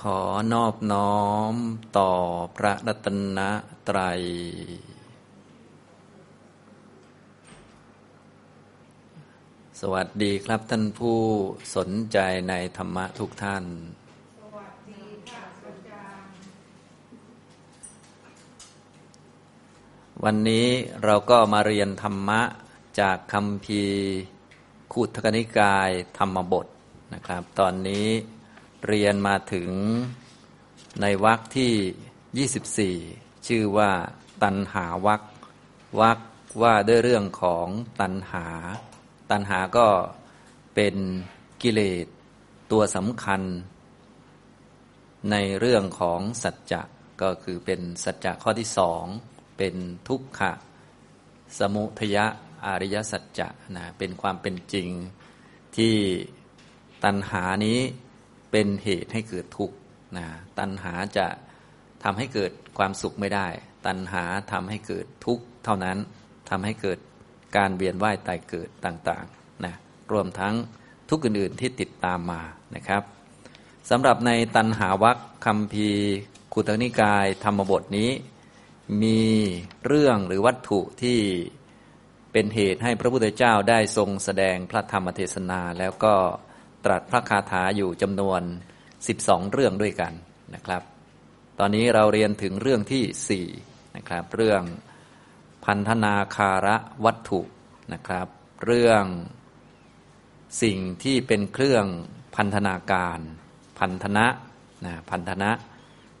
ขอนอบน้อมต่อพระรัตนตรัย สวัสดีครับท่านผู้สนใจในธรรมะทุกท่าน วันนี้เราก็มาเรียนธรรมะจากคำพีคูตกนิกายธรรมบทนะครับ ตอนนี้ เรียนมาถึงในวรรคที่ 24 ชื่อว่าตันหาวรรควรรคว่าด้วยเรื่องของตันหา ตันหาก็เป็นกิเลสตัวสำคัญ ในเรื่องของสัจจะก็คือเป็นสัจจะข้อที่สองเป็นทุกขะ สมุทยะอริยสัจจะนะเป็นความเป็นจริงที่ตัณหานี้ เป็นเหตุให้เกิดทุกข์นะตัณหาจะทำให้เกิดความสุขไม่ได้ ตัณหาทำให้เกิดทุกข์เท่านั้นทำให้เกิดการเวียนว่ายตายเกิดต่างๆนะรวมทั้งทุกข์อื่นๆที่ติดตามมานะครับสำหรับในตัณหาวัคคำพีคุตนิกายธรรมบทนี้ มีเรื่องหรือวัตถุที่เป็นเหตุให้พระพุทธเจ้าได้ทรงแสดงพระธรรมเทศนาแล้วก็ ตรัสพระคาถาอยู่จำนวน 12 เรื่องด้วยกันนะครับ ตอนนี้เราเรียนถึงเรื่องที่4นะครับเรื่องพันธนาคาระวัตถุนะครับ เรื่องสิ่งที่เป็นเครื่องพันธนาการ พันธนะนะพันธนะ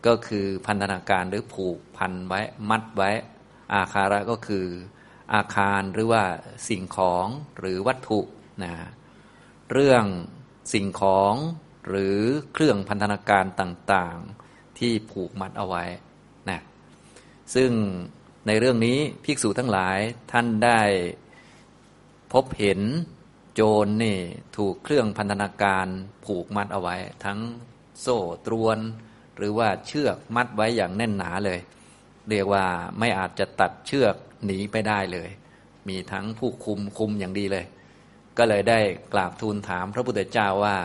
ก็คือพันธนาการหรือผูกพันไว้มัดไว้ อาคาระก็คืออาคารหรือว่าสิ่งของหรือวัตถุนะเรื่อง สิ่งของหรือเครื่องพันธนาการต่างๆ ที่ผูกมัดเอาไว้นะซึ่งในเรื่องนี้ภิกษุทั้งหลายท่านได้พบเห็นโจรนี่ถูกเครื่องพันธนาการผูกมัดเอาไว้ ทั้งโซ่ตรวน หรือว่าเชือกมัดไว้อย่างแน่นหนาเลย เรียกว่าไม่อาจจะตัดเชือกหนีไปได้เลย มีทั้งผู้คุมคุมอย่างดีเลย ก็เลยได้กราบทูลถามพระพุทธเจ้าว่า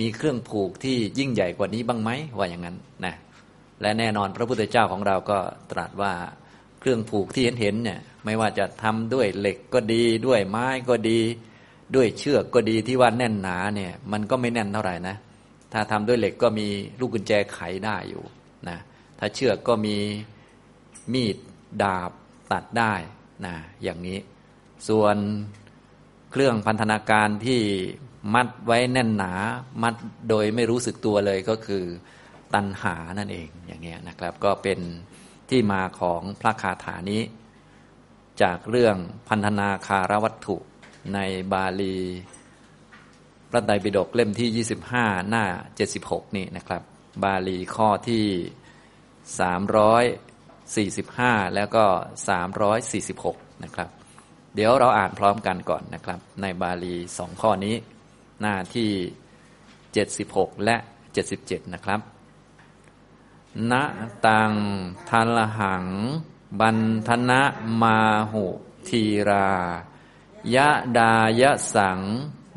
มีเครื่องผูกที่ยิ่งใหญ่กว่านี้บ้างไหมว่าอย่างนั้นนะและแน่นอนพระพุทธเจ้าของเราก็ตรัสว่าเครื่องผูกที่เห็นเห็นเนี่ยไม่ว่าจะทำด้วยเหล็กก็ดีด้วยไม้ก็ดี ด้วยเชือกก็ดีที่ว่าแน่นหนาเนี่ยมันก็ไม่แน่นเท่าไหร่นะ ถ้าทำด้วยเหล็กก็มีลูกกุญแจไขได้อยู่นะถ้าเชือกก็มีมีดดาบตัดได้นะอย่างนี้ ส่วน เครื่องพันธนาการที่มัดไว้แน่นหนา มัดโดยไม่รู้สึกตัวเลยก็คือตันหานั่นเองอย่างเงี้ยนะครับ ก็เป็นที่มาของพระคาถานี้ จากเรื่องพันธนาคารวัตถุในบาลี พระไตรปิฎกเล่มที่ 25 หน้า 76 นี่นะครับ บาลีข้อที่ 345 แล้วก็ 346 นะครับ เดี๋ยวเราอ่านพร้อมกันก่อนนะครับ ในบาลีสองข้อนี้ หน้าที่ 76 และ 77 นะครับณตังทันลหัง บันทนะมาหุทีรา ยะดายะสัง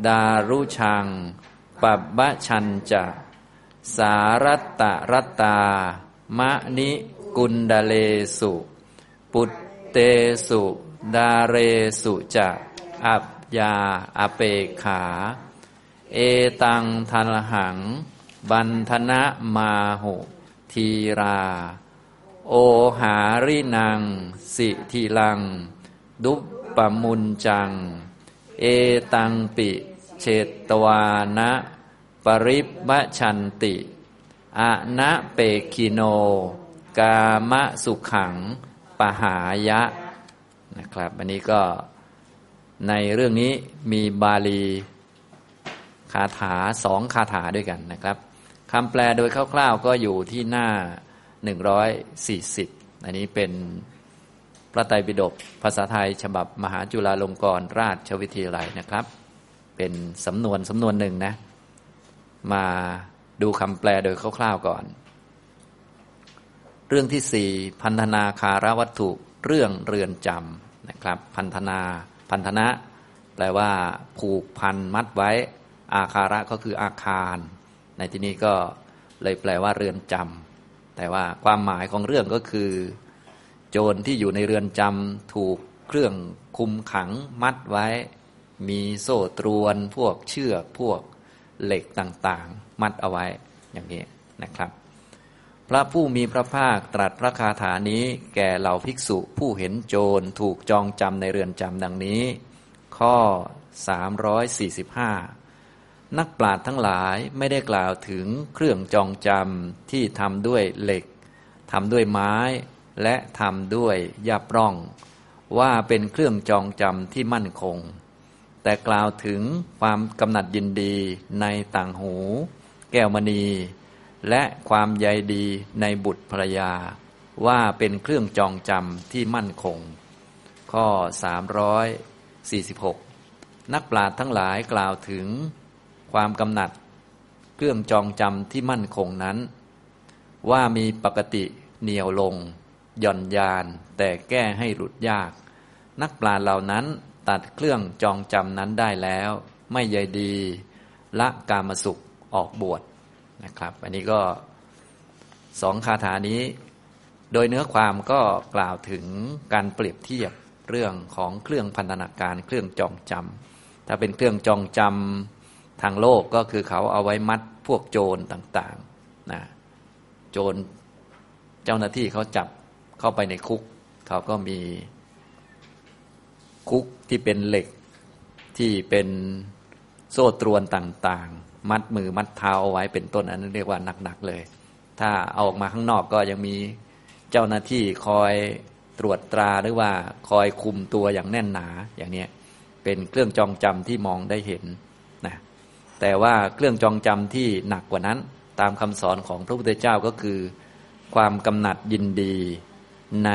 ดารุชัง ปับบะชันจะ สารัตตะรัตตามะนิกุนดเลสุ ปุตเตสุ ดาเรสุจะอับยาอเปขา เอตังทันหัง บันทนะมาหุทีรา โอหารินัง สิทีลัง ดุปปมุนจัง เอตังปิเชตวานะ ปริบะชันติอะนะเปกิโน กามะสุขัง ปหายะ นะครับ อันนี้ก็ในเรื่องนี้มีบาลีคาถาสองคาถาด้วยกันนะครับคำแปลโดยคร่าวๆก็อยู่ที่หน้า 140 อันนี้เป็นพระไตรปิฎกภาษาไทย ฉบับมหาจุฬาลงกรณราชวิทยาลัยนะครับ เป็นสำนวนสำนวนหนึ่งนะ มาดูคำแปลโดยคร่าวๆก่อน เรื่องที่สี่พันธนาคารวัตถุเรื่องเรือนจำ นะครับ พันธนา พันธนะ แปลว่า ผูกพันมัดไว้ อาคาระก็คืออาคาร ในที่นี้ก็เลยแปลว่าเรือนจำแต่ว่าความหมายของเรื่องก็คือ โจรที่อยู่ในเรือนจำถูกเครื่องคุมขังมัดไว้ มีโซ่ตรวน พวกเชือกพวกเหล็กต่างๆ มัดเอาไว้อย่างนี้นะครับ พระผู้มีพระภาคตรัสพระคาถานี้แก่เหล่าภิกษุผู้เห็นโจรถูกจองจำในเรือนจำดังนี้ ข้อ 345 นักปราชญ์ทั้งหลายไม่ได้กล่าวถึงเครื่องจองจำที่ทำด้วยเหล็กทำด้วยไม้และทำด้วยยับร่อง ว่าเป็นเครื่องจองจำที่มั่นคง แต่กล่าวถึงความกำหนัดยินดีในต่างหู แก้วมณี และความใยดีในบุตรภรยา ว่าเป็นเครื่องจองจำที่มั่นคง ข้อ 346 นักปราชญ์ทั้งหลายกล่าวถึงความกำหนัด เครื่องจองจำที่มั่นคงนั้น ว่ามีปกติเหนียวลง หย่อนยาน แต่แก้ให้หลุดยาก นักปราชญ์เหล่านั้นตัดเครื่องจองจำนั้นได้แล้ว ไม่ใยดี ละกามสุขออกบวช นะครับ อันนี้ก็สองคาถานี้ โดยเนื้อความก็กล่าวถึงการเปรียบเทียบเรื่องของเครื่องพันธนาการเครื่องจองจำถ้าเป็นเครื่องจองจำทางโลกก็คือเขาเอาไว้มัดพวกโจรต่างๆนะโจรเจ้าหน้าที่เขาจับเข้าไปในคุก เขาก็มีคุกที่เป็นเหล็กที่เป็นโซ่ตรวนต่างๆ มัดมือมัดเท้าเอาไว้เป็นต้นอันนั้นเรียกว่าหนักๆเลย ถ้าเอาออกมาข้างนอกก็ยังมีเจ้าหน้าที่คอยตรวจตราหรือว่าคอยคุมตัวอย่างแน่นหนาอย่างนี้เป็นเครื่องจองจำที่มองได้เห็นนะแต่ว่าเครื่องจองจำที่หนักกว่านั้น ตามคำสอนของพระพุทธเจ้าก็คือ ความกำหนัดยินดีใน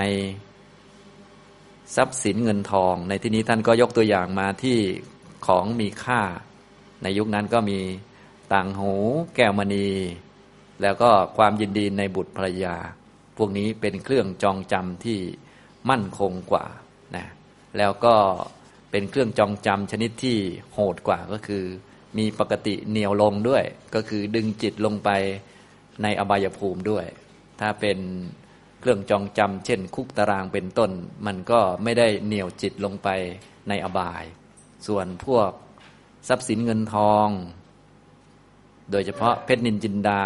ทรัพย์สินเงินทอง ในที่นี้ท่านก็ยกตัวอย่างมาที่ของมีค่า ในยุคนั้นก็มี ต่างหู แก้วมณี แล้วก็ความยินดีในบุตรภรรยา พวกนี้เป็นเครื่องจองจำที่มั่นคงกว่านะแล้วก็เป็นเครื่องจองจำชนิดที่โหดกว่าก็คือ มีปกติเหนียวลงด้วย ก็คือดึงจิตลงไปในอบายภูมิด้วย ถ้าเป็นเครื่องจองจำเช่น คุกตารางเป็นต้น มันก็ไม่ได้เหนี่ยวจิตลงไปในอบาย ส่วนพวกทรัพย์สินเงินทอง โดยเฉพาะเพชรนินจินดา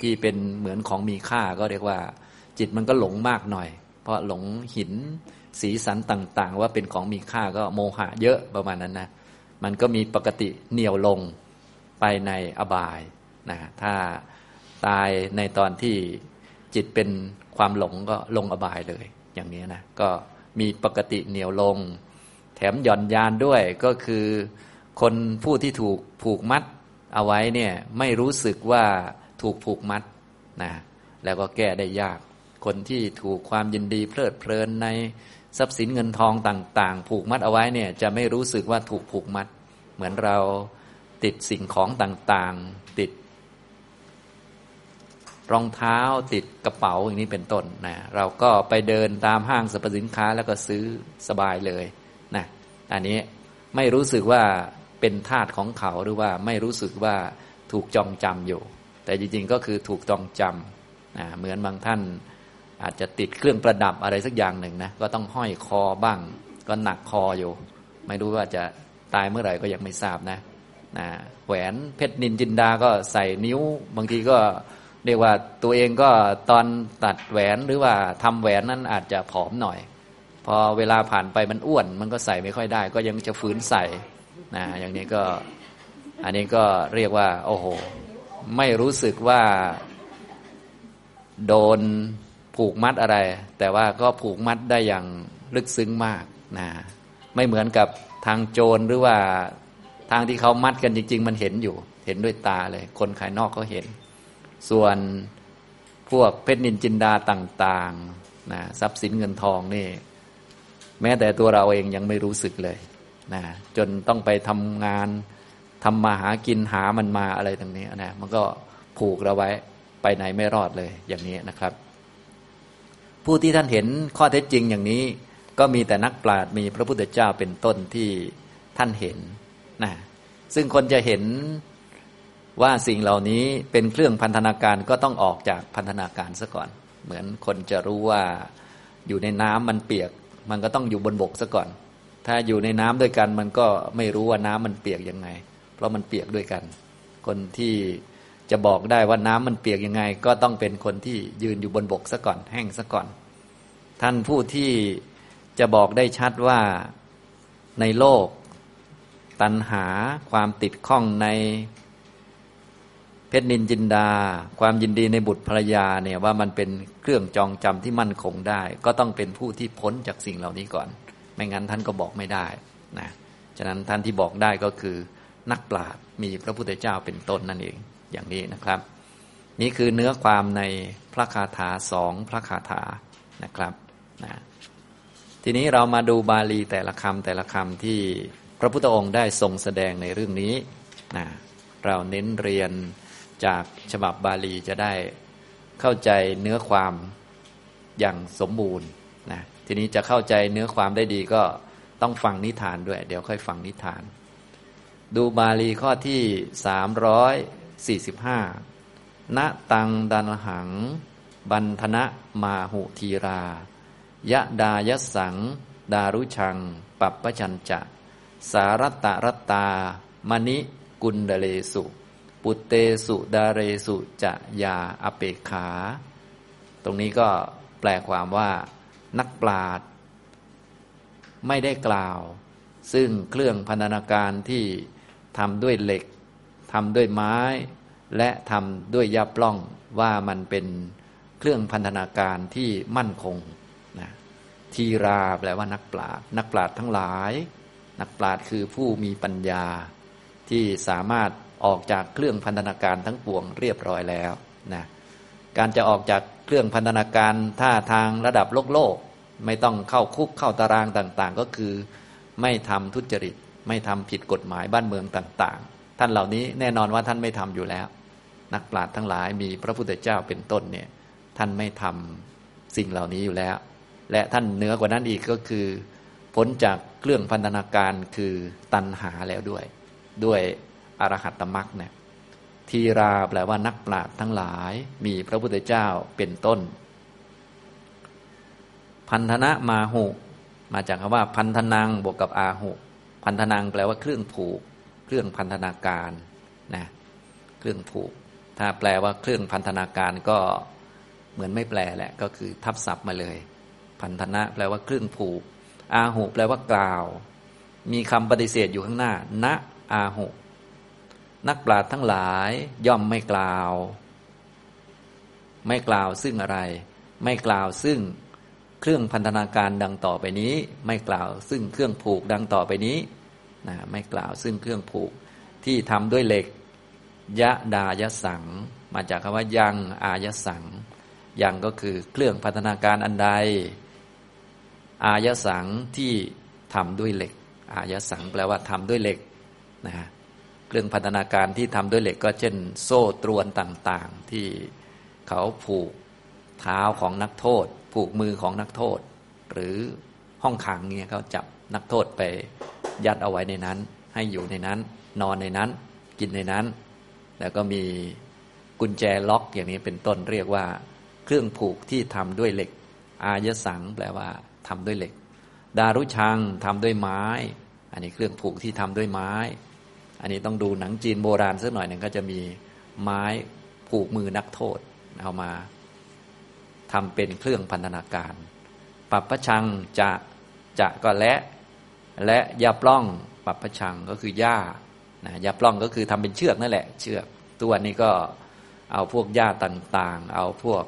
ที่เป็นเหมือนของมีค่าก็เรียกว่า จิตมันก็หลงมากหน่อย เพราะหลงหินสีสันต่าง ๆ ว่าเป็นของมีค่าก็โมหะเยอะประมาณนั้นนะมันก็มีปกติเหนี่ยวลงไปในอบายนะถ้าตายในตอนที่จิตเป็นความหลงก็ลงอบายเลย อย่างนี้นะก็มีปกติเหนียวลง แถมหย่อนยานด้วยก็คือ คนผู้ที่ถูกผูกมัด เอาไว้เนี่ยไม่รู้สึกว่าถูกผูกมัดนะแล้วก็แก้ได้ยาก คนที่ถูกความยินดีเพลิดเพลินในทรัพย์สินเงินทองต่าง ๆ ผูกมัดเอาไว้เนี่ยจะไม่รู้สึกว่าถูกผูกมัด เหมือนเราติดสิ่งของต่างๆ ติด รองเท้าติดกระเป๋าอย่างนี้เป็นต้นนะเราก็ไปเดินตามห้างสรรพสินค้าแล้วก็ซื้อสบายเลยนะอันนี้ไม่รู้สึกว่า เป็นทาสของเขาหรือว่าไม่รู้สึกว่าถูกจองจำอยู่ แต่จริงๆก็คือถูกจองจำนะเหมือนบางท่านอาจจะติดเครื่องประดับอะไรสักอย่างหนึ่งนะก็ต้องห้อยคอบ้าง ก็หนักคออยู่ ไม่รู้ว่าจะตายเมื่อไหร่ก็ยังไม่ทราบนะนะแหวนเพชรนินจินดาก็ใส่นิ้ว บางทีก็เรียกว่าตัวเองก็ตอนตัดแหวนหรือว่าทำแหวนนั้นอาจจะผอมหน่อย พอเวลาผ่านไปมันอ้วน มันก็ใส่ไม่ค่อยได้ ก็ยังจะฝืนใส่ นะอย่างนี้ก็อันนี้ก็เรียกว่า โอ้โห ไม่รู้สึกว่าโดนผูกมัดอะไร แต่ว่าก็ผูกมัดได้อย่างลึกซึ้งมากนะไม่เหมือนกับทางโจรหรือว่าทางที่เขามัดกันจริง ๆ มันเห็นอยู่ เห็นด้วยตาเลย คนภายนอกเขาเห็น ส่วนพวกเพชรนินจินดาต่างๆนะทรัพย์สินเงินทองนี่ แม้แต่ตัวเราเองยังไม่รู้สึกเลย นะจนต้องไปทำงานทำมาหากินหามันมาอะไรต่างนี้นะมันก็ผูกเราไว้ไปไหนไม่รอดเลยอย่างนี้นะครับ ผู้ที่ท่านเห็นข้อเท็จจริงอย่างนี้ ก็มีแต่นักปราชญ์มีพระพุทธเจ้าเป็นต้นที่ท่านเห็นนะซึ่งคนจะเห็นว่าสิ่งเหล่านี้เป็นเครื่องพันธนาการก็ต้องออกจากพันธนาการซะก่อน เหมือนคนจะรู้ว่าอยู่ในน้ำมันเปียก มันก็ต้องอยู่บนบกซะก่อน ถ้าอยู่ในน้ำด้วยกัน มันก็ไม่รู้ว่าน้ำมันเปียกยังไง เพราะมันเปียกด้วยกัน คนที่จะบอกได้ว่าน้ำมันเปียกยังไง ก็ต้องเป็นคนที่ยืนอยู่บนบกซะก่อน แห้งซะก่อน ท่านผู้ที่จะบอกได้ชัดว่าในโลก ตัณหาความติดข้องในเพชรนินจินดา ความยินดีในบุตรภรรยาเนี่ยว่ามันเป็นเครื่องจองจำที่มั่นคงได้ ก็ต้องเป็นผู้ที่พ้นจากสิ่งเหล่านี้ก่อน ไม่งั้นท่านก็บอกไม่ได้นะฉะนั้นท่านที่บอกได้ก็คือนักปราชญ์มีพระพุทธเจ้าเป็นต้นนั่นเองอย่างนี้นะครับ นี่คือเนื้อความในพระคาถาสองพระคาถานะครับนะทีนี้เรามาดูบาลีแต่ละคำแต่ละคำที่พระพุทธองค์ได้ทรงแสดงในเรื่องนี้นะเราเน้นเรียนจากฉบับบาลีจะได้เข้าใจเนื้อความอย่างสมบูรณ์นะ ทีนี้จะเข้าใจเนื้อความได้ดีก็ต้องฟังนิทานด้วย เดี๋ยวค่อยฟังนิทาน ดูบาลีข้อที่สามร้อยสี่สิบห้าณตังดันหัง บันทนะมาหุทีรา ยะดายสัง ดารุชัง ปัปปชัญจะ สารตะรตามณิกุลเดเลสุ ปุเตสุดาเรสุจะยาอเปขา ตรงนี้ก็แปลความว่า นักปราดไม่ได้กล่าว ซึ่งเครื่องพันธนาการที่ทำด้วยเหล็กทำด้วยไม้ และทำด้วยยาปล้องว่ามันเป็นเครื่องพันธนาการที่มั่นคงนะทีราแปลว่านักปราดนักปราดทั้งหลาย นักปราดคือผู้มีปัญญาที่สามารถออกจากเครื่องพันธนาการทั้งปวงเรียบร้อยแล้วนะการจะออกจากเครื่องพันธนาการท่าทางระดับโลกโลก ไม่ต้องเข้าคุกเข้าตารางต่างๆ ก็คือ ไม่ทำทุจริต ไม่ทำผิดกฎหมายบ้านเมืองต่างๆ ท่านเหล่านี้แน่นอนว่าท่านไม่ทำอยู่แล้ว นักปราชญ์ทั้งหลายมีพระพุทธเจ้าเป็นต้นเนี่ยท่านไม่ทำสิ่งเหล่านี้อยู่แล้ว และท่านเหนือกว่านั้นอีกก็คือพ้นจากเครื่องพันธนาการคือตันหาแล้วด้วย ด้วยอรหัตตมรักเนี่ยทีราแปลว่านักปราชญ์ทั้งหลาย มีพระพุทธเจ้าเป็นต้น พันธนะมาหุมาจากคำว่าพันธนังบวกกับอาหุพันธนังแปลว่าเครื่องผูก เครื่องพันธนาการนะเครื่องผูก ถ้าแปลว่าเครื่องพันธนาการก็เหมือนไม่แปลแหละ ก็คือทับศัพท์มาเลย พันธนะแปลว่าเครื่องผูก อาหุแปลว่ากล่าว มีคำปฏิเสธอยู่ข้างหน้า ณอาหุนักปราชญ์ทั้งหลายย่อมไม่กล่าว ไม่กล่าวซึ่งอะไร ไม่กล่าวซึ่ง เครื่องพันธนาการดังต่อไปนี้ ไม่กล่าวซึ่งเครื่องผูกดังต่อไปนี้นะไม่กล่าวซึ่งเครื่องผูกที่ทำด้วยเหล็ก ยะดายสัง มาจากคำว่ายังอายสังยังก็คือเครื่องพันธนาการอันใด อายสังที่ทำด้วยเหล็ก อายสังแปลว่าทำด้วยเหล็กนะฮะเครื่องพันธนาการที่ทำด้วยเหล็ก ก็เช่น โซ่ตรวนต่างๆ ที่เขาผูกเท้าของนักโทษ ผูกมือของนักโทษ หรือห้องขังเนี่ยเขาจับนักโทษไปยัดเอาไว้ในนั้น ให้อยู่ในนั้น นอนในนั้น กินในนั้น แล้วก็มีกุญแจล็อกอย่างนี้เป็นต้นเรียกว่า เครื่องผูกที่ทำด้วยเหล็ก อายสังแปลว่าทำด้วยเหล็ก ดารุชังทำด้วยไม้ อันนี้เครื่องผูกที่ทำด้วยไม้ อันนี้ต้องดูหนังจีนโบราณสักหน่อยหนึ่งก็จะมีไม้ผูกมือนักโทษเอามา ทำเป็นเครื่องพันธนาการ ปัปปชังจะจะก็และ และยาปล้องปัปปชังก็คือหญ้านะยาปล้องก็คือทำเป็นเชือกนั่นแหละ เชือกตัวนี้ก็เอาพวกหญ้าต่างๆ เอาพวก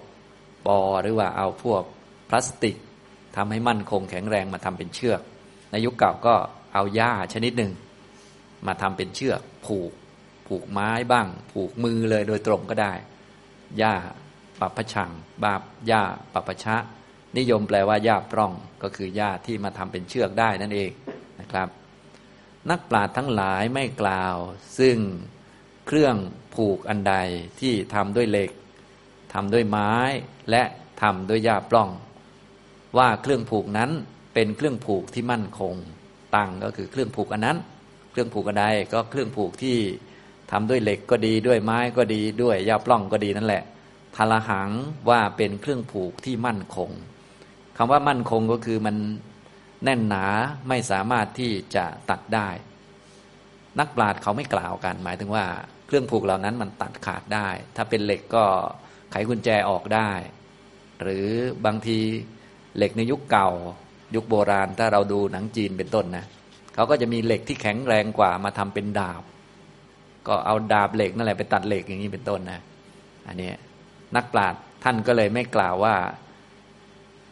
ปอหรือว่าเอาพวกพลาสติกทำให้มั่นคงแข็งแรงมาทำเป็นเชือก ในยุคเก่าก็เอาหญ้าชนิดหนึ่งมาทำเป็นเชือกผูก ผูกไม้บ้าง ผูกมือเลยโดยตรงก็ได้หญ้า ปัปชัง บาบหญ้าปัปชะ นิยมแปลว่าหญ้าปล้อง ก็คือหญ้าที่มาทำเป็นเชือกได้นั่นเองนะครับ นักปราชญ์ทั้งหลายไม่กล่าว ซึ่งเครื่องผูกอันใดที่ทำด้วยเหล็กทำด้วยไม้และทำด้วยหญ้าปล้อง ว่าเครื่องผูกนั้นเป็นเครื่องผูกที่มั่นคง ตังก็คือเครื่องผูกอันนั้น เครื่องผูกกระไดก็เครื่องผูกที่ทำด้วยเหล็กก็ดีด้วยไม้ก็ดีด้วยยาปล้องก็ดีนั่นแหละ ทลหังว่าเป็นเครื่องผูกที่มั่นคงคำว่ามั่นคงก็คือมันแน่นหนาไม่สามารถที่จะตัดได้ นักปราชญ์เขาไม่กล่าวกัน หมายถึงว่า เครื่องผูกเหล่านั้นมันตัดขาดได้ ถ้าเป็นเหล็กก็ไขกุญแจออกได้ หรือบางทีเหล็กในยุคเก่า ยุคโบราณ ถ้าเราดูหนังจีนเป็นต้นนะเขาก็จะมีเหล็กที่แข็งแรงกว่ามาทำเป็นดาบ ก็เอาดาบเหล็กนั่นแหละไปตัดเหล็กอย่างนี้เป็นต้นนะ อันนี้ นักปราชญ์ท่านก็เลยไม่กล่าวว่า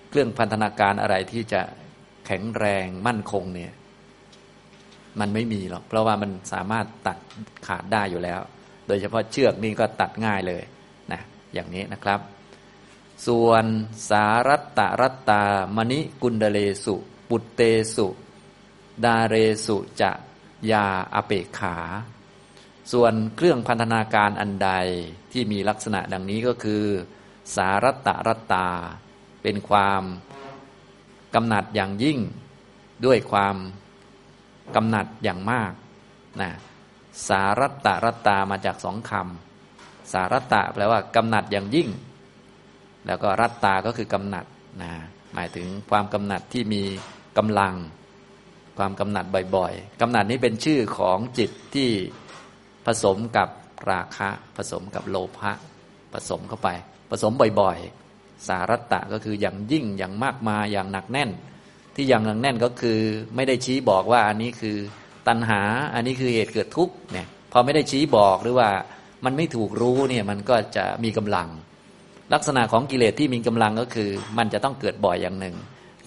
เครื่องพันธนาการอะไรที่จะแข็งแรงมั่นคงเนี่ย มันไม่มีหรอก เพราะว่ามันสามารถตัดขาดได้อยู่แล้ว โดยเฉพาะเชือกนี่ก็ตัดง่ายเลยนะอย่างนี้นะครับ ส่วนสารัตตรัตตามณิกุณเดเลสุ ปุตเตสุ ดาเรสุจะยาอเปขา ส่วนเครื่องพันธนาการอันใดที่มีลักษณะดังนี้ก็คือ สารัตตรัตตา เป็นความกำหนัดอย่างยิ่งด้วยความกำหนัดอย่างมากนะสารัตตรัตตามาจากสองคำสารัตตะแปลว่ากำหนัดอย่างยิ่ง แล้วก็รัตตาก็คือกำหนัดนะหมายถึงความกำหนัดที่มีกำลัง ความกำหนัดบ่อยๆกำหนัดนี้เป็นชื่อของจิตที่ ผสมกับราคะ ผสมกับโลภะผสมเข้าไป ผสมบ่อยๆ สารัตตะก็คืออย่างยิ่งอย่างมากมาอย่างหนักแน่น ที่อย่างหนักแน่นก็คือไม่ได้ชี้บอกว่าอันนี้คือตัณหาอันนี้คือเหตุเกิดทุกข์เนี่ยพอไม่ได้ชี้บอกหรือว่ามันไม่ถูกรู้เนี่ยมันก็จะมีกำลัง ลักษณะของกิเลสที่มีกำลังก็คือ มันจะต้องเกิดบ่อยอย่างหนึ่ง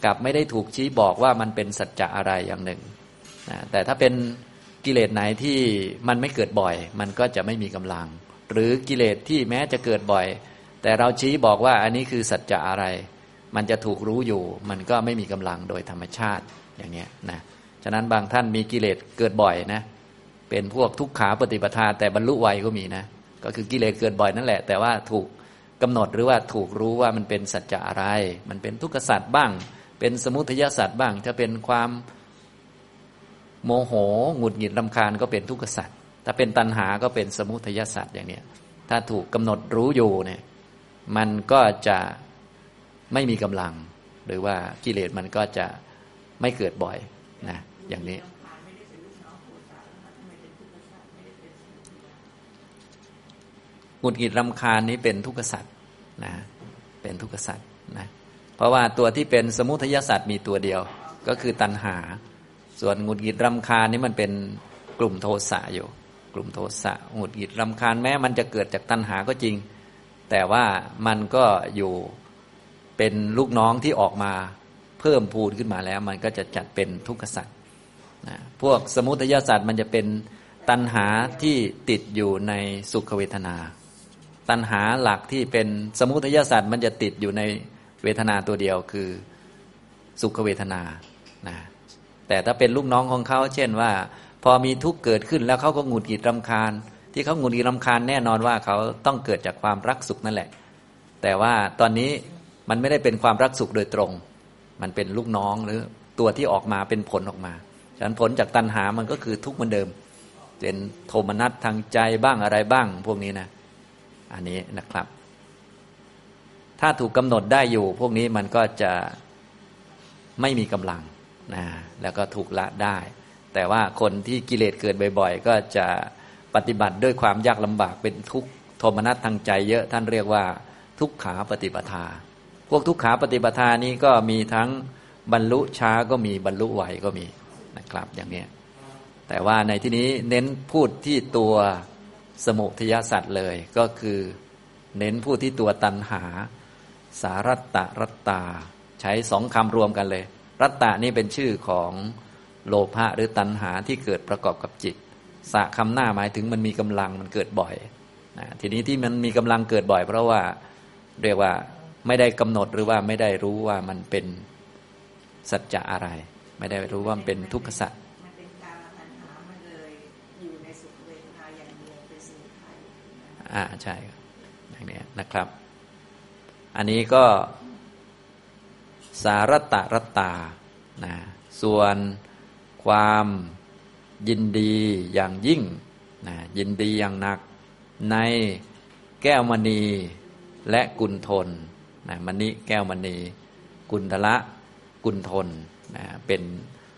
กับไม่ได้ถูกชี้บอกว่ามันเป็นสัจจะอะไรอย่างหนึ่งแต่ถ้าเป็น กิเลสไหนที่มันไม่เกิดบ่อย มันก็จะไม่มีกำลัง หรือกิเลสที่แม้จะเกิดบ่อย แต่เราชี้บอกว่าอันนี้คือสัจจะอะไร มันจะถูกรู้อยู่ มันก็ไม่มีกำลังโดยธรรมชาติอย่างเนี้ยนะฉะนั้นบางท่านมีกิเลสเกิดบ่อยนะ เป็นพวกทุกขาปฏิปทา แต่บรรลุไวก็มีนะ ก็คือกิเลสเกิดบ่อยนั่นแหละ แต่ว่าถูกกำหนดหรือว่าถูกรู้ว่ามันเป็นสัจจะอะไร มันเป็นทุกขสัจบ้าง เป็นสมุทัยสัจบ้าง จะเป็นความ โมโหหงุดหงิดลำคาญก็เป็นทุกขสัจถ้าเป็นตัณหาก็เป็นสมุทัยสัจอย่างนี้ถ้าถูกกำหนดรู้อยู่เนี่ยมันก็จะไม่มีกำลัง หรือว่ากิเลสมันก็จะไม่เกิดบ่อยนะอย่างนี้ หงุดหงิดรำคาญนี้เป็นทุกขสัตว์นะเป็นทุกขสัตว์นะเพราะว่าตัวที่เป็นสมุทัยสัตว์มีตัวเดียวก็คือตัณหา ส่วนหงุดหงิดรำคาญนี้มันเป็นกลุ่มโทสะอยู่ กลุ่มโทสะหงุดหงิดรำคาญแม้ มันจะเกิดจากตัณหาก็จริง แต่ว่ามันก็อยู่เป็นลูกน้องที่ออกมาเพิ่มพูนขึ้นมาแล้ว มันก็จะจัดเป็นทุกขสัตว์นะพวกสมุทัยสัตว์มันจะเป็นตัณหาที่ติดอยู่ในสุขเวทนา ตัณหาหลักที่เป็นสมุทัยสัตว์มันจะติดอยู่ในเวทนาตัวเดียวคือสุขเวทนานะ แต่ถ้าเป็นลูกน้องของเขา เช่นว่า พอมีทุกข์เกิดขึ้นแล้วเขาก็หงุดหงิดรำคาญ ที่เขาหงุดหงิดรำคาญแน่นอนว่าเขาต้องเกิดจากความรักสุขนั่นแหละ แต่ว่าตอนนี้มันไม่ได้เป็นความรักสุขโดยตรง มันเป็นลูกน้องหรือตัวที่ออกมาเป็นผลออกมาฉะนั้นผลจากตัณหามันก็คือทุกข์เหมือนเดิม เป็นโทมนัสทางใจบ้างอะไรบ้าง พวกนี้นะ อันนี้นะครับ ถ้าถูกกำหนดได้อยู่ พวกนี้มันก็จะไม่มีกำลัง นะแล้วก็ถูกละได้ แต่ว่าคนที่กิเลสเกิดบ่อย ๆ ก็จะปฏิบัติด้วยความยากลำบากเป็นทุกข์โทมนัสทางใจเยอะท่านเรียกว่า ทุกขาปฏิปทา พวกทุกขาปฏิปทานี้ก็มีทั้งบรรลุช้าก็มีบรรลุไหวก็มีนะครับอย่างนี้แต่ว่าในที่นี้เน้นพูดที่ตัวสมุทยสัตว์เลยก็คือเน้นพูดที่ตัวตันหา สารัตตรัตตา ใช้สองคำรวมกันเลย รัตตานี่เป็นชื่อของโลภะหรือตันหาที่เกิดประกอบกับจิต สะคำหน้าหมายถึงมันมีกำลังมันเกิดบ่อยนะทีนี้ที่มันมีกำลังเกิดบ่อย เพราะว่าเรียกว่าไม่ได้กำหนดหรือว่าไม่ได้รู้ว่ามันเป็นสัจจะอะไร ไม่ได้รู้ว่ามันเป็นทุกขสัจอ่าใช่อย่างนี้นะครับ อันนี้ก็ สารตะรตานะส่วนความยินดีอย่างยิ่งนะยินดีอย่างหนัก ในแก้วมณีและกุลทนนะมณีแก้วมณี กุลทละกุลทนนะเป็น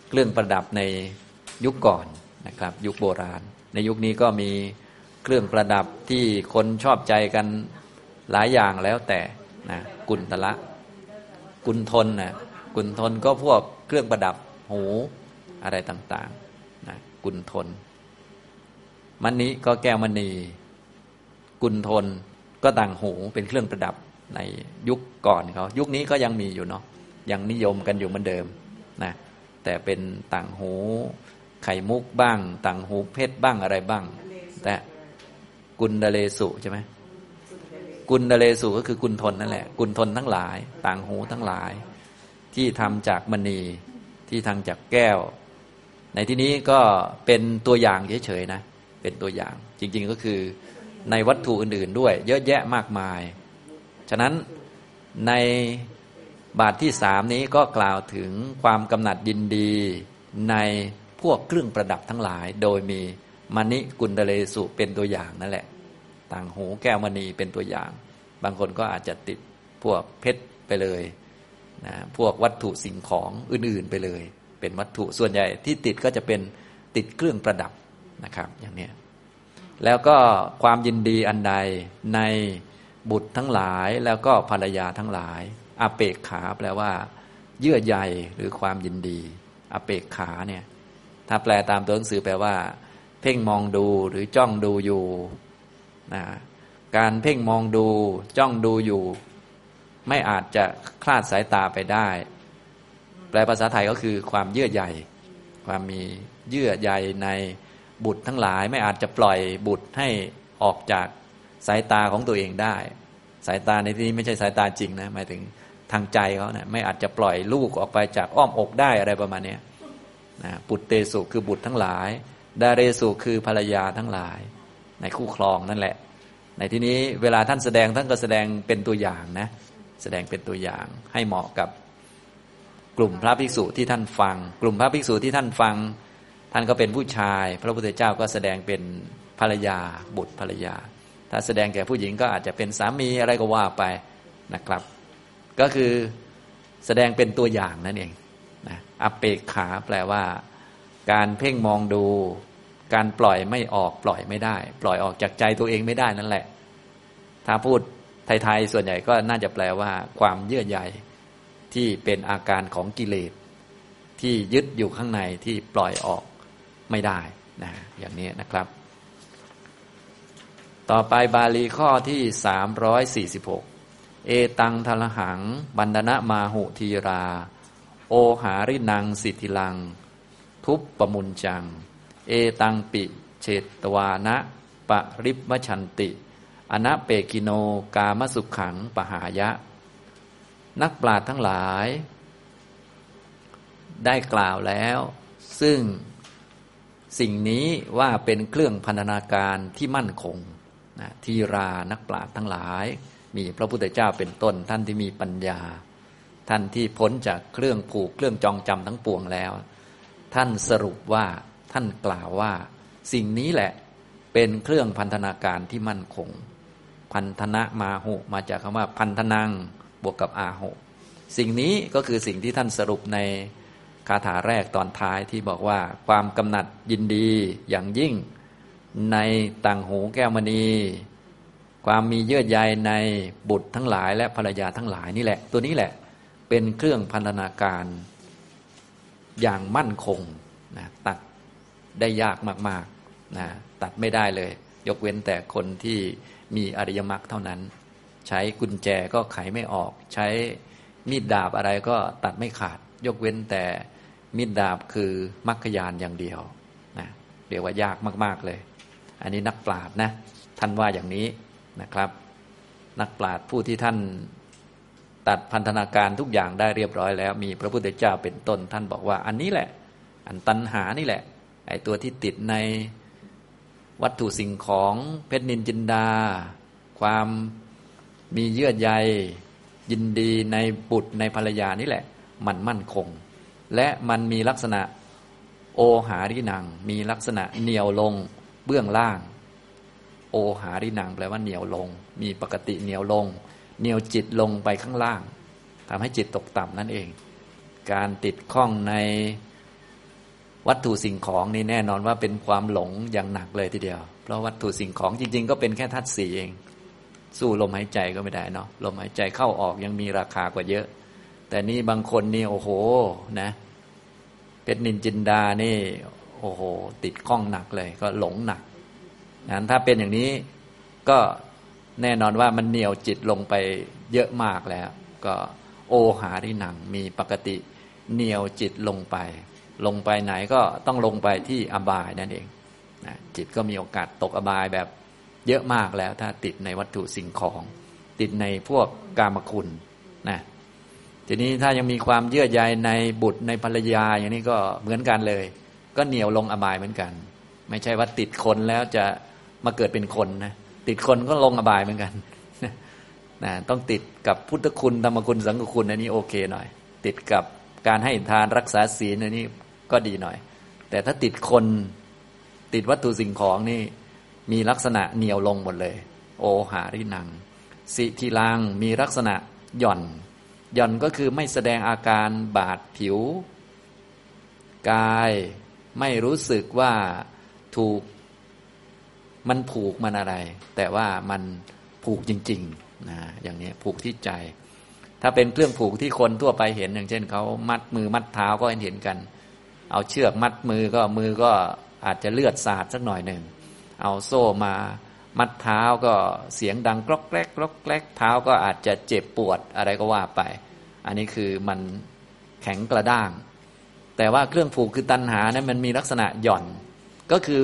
เครื่องประดับในยุคก่อนนะครับ ยุคโบราณ ในยุคนี้ก็มีเครื่องประดับที่คนชอบใจกันหลายอย่างแล้วแต่นะกุลทละ กุลทนนะกุลทนก็พวกเครื่องประดับหูอะไรต่างๆนะกุลทนมันนี้ก็แก้วมณี กุลทนก็ต่างหูเป็นเครื่องประดับในยุคก่อนเขายุคนี้ก็ยังมีอยู่เนาะยังนิยมกันอยู่เหมือนเดิมนะแต่เป็นต่างหูไข่มุกบ้าง ต่างหูเพชรบ้างอะไรบ้าง แต่กุลเดเลสุใช่ไหม กุลเดเลสุก็คือกุลทนนั่นแหละ กุลทนทั้งหลาย ต่างหูทั้งหลาย ที่ทำจากมณีที่ทำจากแก้ว ในที่นี้ก็เป็นตัวอย่างเฉยๆนะเป็นตัวอย่างจริงๆก็คือในวัตถุอื่นๆด้วย เยอะแยะมากมาย ฉะนั้นในบาทที่สามนี้ก็กล่าวถึงความกำหนัดยินดีในพวกเครื่องประดับทั้งหลาย โดยมีมณิกุลเดเลสุเป็นตัวอย่างนั่นแหละ ต่างหูแก้วมณีเป็นตัวอย่าง บางคนก็อาจจะติดพวกเพชรไปเลยนะพวกวัตถุสิ่งของอื่นๆไปเลย เป็นวัตถุส่วนใหญ่ที่ติดก็จะเป็นติดเครื่องประดับนะครับ อย่างนี้แล้วก็ความยินดีอันใดในบุตรทั้งหลายแล้วก็ภรรยาทั้งหลายอาเปกขาแปลว่า เยื่อใยหรือความยินดีอาเปกขาเนี่ยถ้าแปลตามตัวหนังสือแปลว่า เพ่งมองดูหรือจ้องดูอยู่ นะการเพ่งมองดูจ้องดูอยู่ ไม่อาจจะคลาดสายตาไปได้ แปลภาษาไทยก็คือความเยื่อใยความมีเยื่อใยในบุตรทั้งหลาย ไม่อาจจะปล่อยบุตรให้ออกจากสายตาของตัวเองได้ สายตาในที่นี้ไม่ใช่สายตาจริงนะหมายถึงทางใจเขาเนะไม่อาจจะปล่อยลูกออกไปจากอ้อมอกได้อะไรประมาณนี้นะปุตเตสุคือบุตรทั้งหลายดาเรสุคือภรรยาทั้งหลาย ในคู่ครองนั่นแหละ ในที่นี้เวลาท่านแสดงท่านก็แสดงเป็นตัวอย่างนะ แสดงเป็นตัวอย่างให้เหมาะกับกลุ่มพระภิกษุที่ท่านฟัง กลุ่มพระภิกษุที่ท่านฟัง ท่านก็เป็นผู้ชาย พระพุทธเจ้าก็แสดงเป็นภรรยาบุตรภรรยา ถ้าแสดงแก่ผู้หญิงก็อาจจะเป็นสามีอะไรก็ว่าไปนะครับ ก็คือแสดงเป็นตัวอย่างนั่นเองนะอเปกขาแปลว่า การเพ่งมองดู การปล่อยไม่ออกปล่อยไม่ได้ ปล่อยออกจากใจตัวเองไม่ได้นั่นแหละ ถ้าพูดไทยๆส่วนใหญ่ก็น่าจะแปลว่าความเยื่อใยที่เป็นอาการของกิเลส ที่ยึดอยู่ข้างในที่ปล่อยออกไม่ได้นะอย่างนี้นะครับ ต่อไปบาลีข้อที่ 346 เอตังทลหัง บันดนะมาหุทีรา โอหารินังสิทธิลัง ทุบปมุนจัง เอตังปิเฉตวานะปะริบมชันติ อนะเปกิโนกามสุขขังปหายะ นักปราชญ์ทั้งหลาย ได้กล่าวแล้ว ซึ่งสิ่งนี้ว่าเป็นเครื่องพันธนาการที่มั่นคงนะทีรานักปราชญ์ทั้งหลาย มีพระพุทธเจ้าเป็นต้นท่านที่มีปัญญา ท่านที่พ้นจากเครื่องผูกเครื่องจองจำทั้งปวงแล้ว ท่านสรุปว่า ท่านกล่าวว่า สิ่งนี้แหละเป็นเครื่องพันธนาการที่มั่นคง พันธนะมาหุมาจากคำว่าพันธนังบวกกับอาหุสิ่งนี้ก็คือสิ่งที่ท่านสรุปในคาถาแรกตอนท้ายที่บอกว่าความกำหนัดยินดีอย่างยิ่ง ในต่างหูแก้วมณี ความมีเยื่อใยในบุตรทั้งหลาย และภรรยาทั้งหลายนี่แหละ ตัวนี้แหละเป็นเครื่องพันธนาการอย่างมั่นคงนะตัด ได้ยากมากๆนะตัดไม่ได้เลย ยกเว้นแต่คนที่มีอริยมรรคเท่านั้น ใช้กุญแจก็ไขไม่ออก ใช้มีดดาบอะไรก็ตัดไม่ขาด ยกเว้นแต่มิดดาบคือมรรคยานอย่างเดียวนะเรียกว่ายากมาก ๆเลย อันนี้นักปราชญ์นะท่านว่าอย่างนี้นะครับ นักปราชญ์ผู้ที่ท่านตัดพันธนาการทุกอย่างได้เรียบร้อยแล้ว มีพระพุทธเจ้าเป็นต้น ท่านบอกว่าอันนี้แหละ อันตัณหานี่แหละ ไอตัวที่ติดในวัตถุสิ่งของเพชรนินจินดา ความมีเยื่อใยยินดีในบุตรในภรรยานี่แหละ มันมั่นคง และมันมีลักษณะโอหารินัง มีลักษณะเหนียวลงเบื้องล่าง โอหารินังแปลว่าเหนียวลง มีปกติเหนียวลง เหนียวจิตลงไปข้างล่างทำให้จิตตกต่ำนั่นเอง การติดข้องใน วัตถุสิ่งของนี่แน่นอนว่าเป็นความหลงอย่างหนักเลยทีเดียว เพราะวัตถุสิ่งของจริง ๆ ก็เป็นแค่ธาตุสีเอง สู้ลมหายใจก็ไม่ได้เนาะลมหายใจเข้าออกยังมีราคากว่าเยอะ แต่นี่บางคนนี่โอ้โหนะเพชรนินจินดานี่ โอ้โห ติดข้องหนักเลย ก็หลงหนักนั้นถ้าเป็นอย่างนี้ก็แน่นอนว่ามันเหนียวจิตลงไปเยอะมากแล้ว ก็โอหาริหนังมีปกติเหนียวจิตลงไป ลงไปไหนก็ต้องลงไปที่อบายนั่นเองนะจิตก็มีโอกาสตกอบายแบบเยอะมากแล้ว ถ้าติดในวัตถุสิ่งของ ติดในพวกกามคุณนะทีนี้ถ้ายังมีความเยื่อใยในบุตรในภรรยาอย่างนี้ก็เหมือนกันเลย ก็เหนียวลงอบายเหมือนกัน ไม่ใช่ว่าติดคนแล้วจะมาเกิดเป็นคนนะติดคนก็ลงอบายเหมือนกันนะต้องติดกับพุทธคุณธรรมคุณสังฆคุณอันนี้โอเคหน่อย ติดกับการให้ทานรักษาศีลอันนี้ ก็ดีหน่อย แต่ถ้าติดคนติดวัตถุสิ่งของนี่ มีลักษณะเหนียวลงหมดเลย โอหาริหนัง สิทีลังมีลักษณะหย่อน หย่อนก็คือไม่แสดงอาการบาดผิว กายไม่รู้สึกว่าถูกมันผูกมันอะไร แต่ว่ามันผูกจริงๆนะอย่างนี้ผูกที่ใจ ถ้าเป็นเครื่องผูกที่คนทั่วไปเห็นอย่างเช่นเขามัดมือมัดเท้าก็เห็นกัน เอาเชือกมัดมือก็มือก็อาจจะเลือดสาดสักหน่อยหนึ่ง เอาโซ่มามัดเท้าก็เสียงดังกรอกแกรกกรอกแกรกเท้าก็อาจจะเจ็บปวดอะไรก็ว่าไป อันนี้คือมันแข็งกระด้าง แต่ว่าเครื่องผูกคือตันหานะั้นมันมีลักษณะหย่อน ก็คือ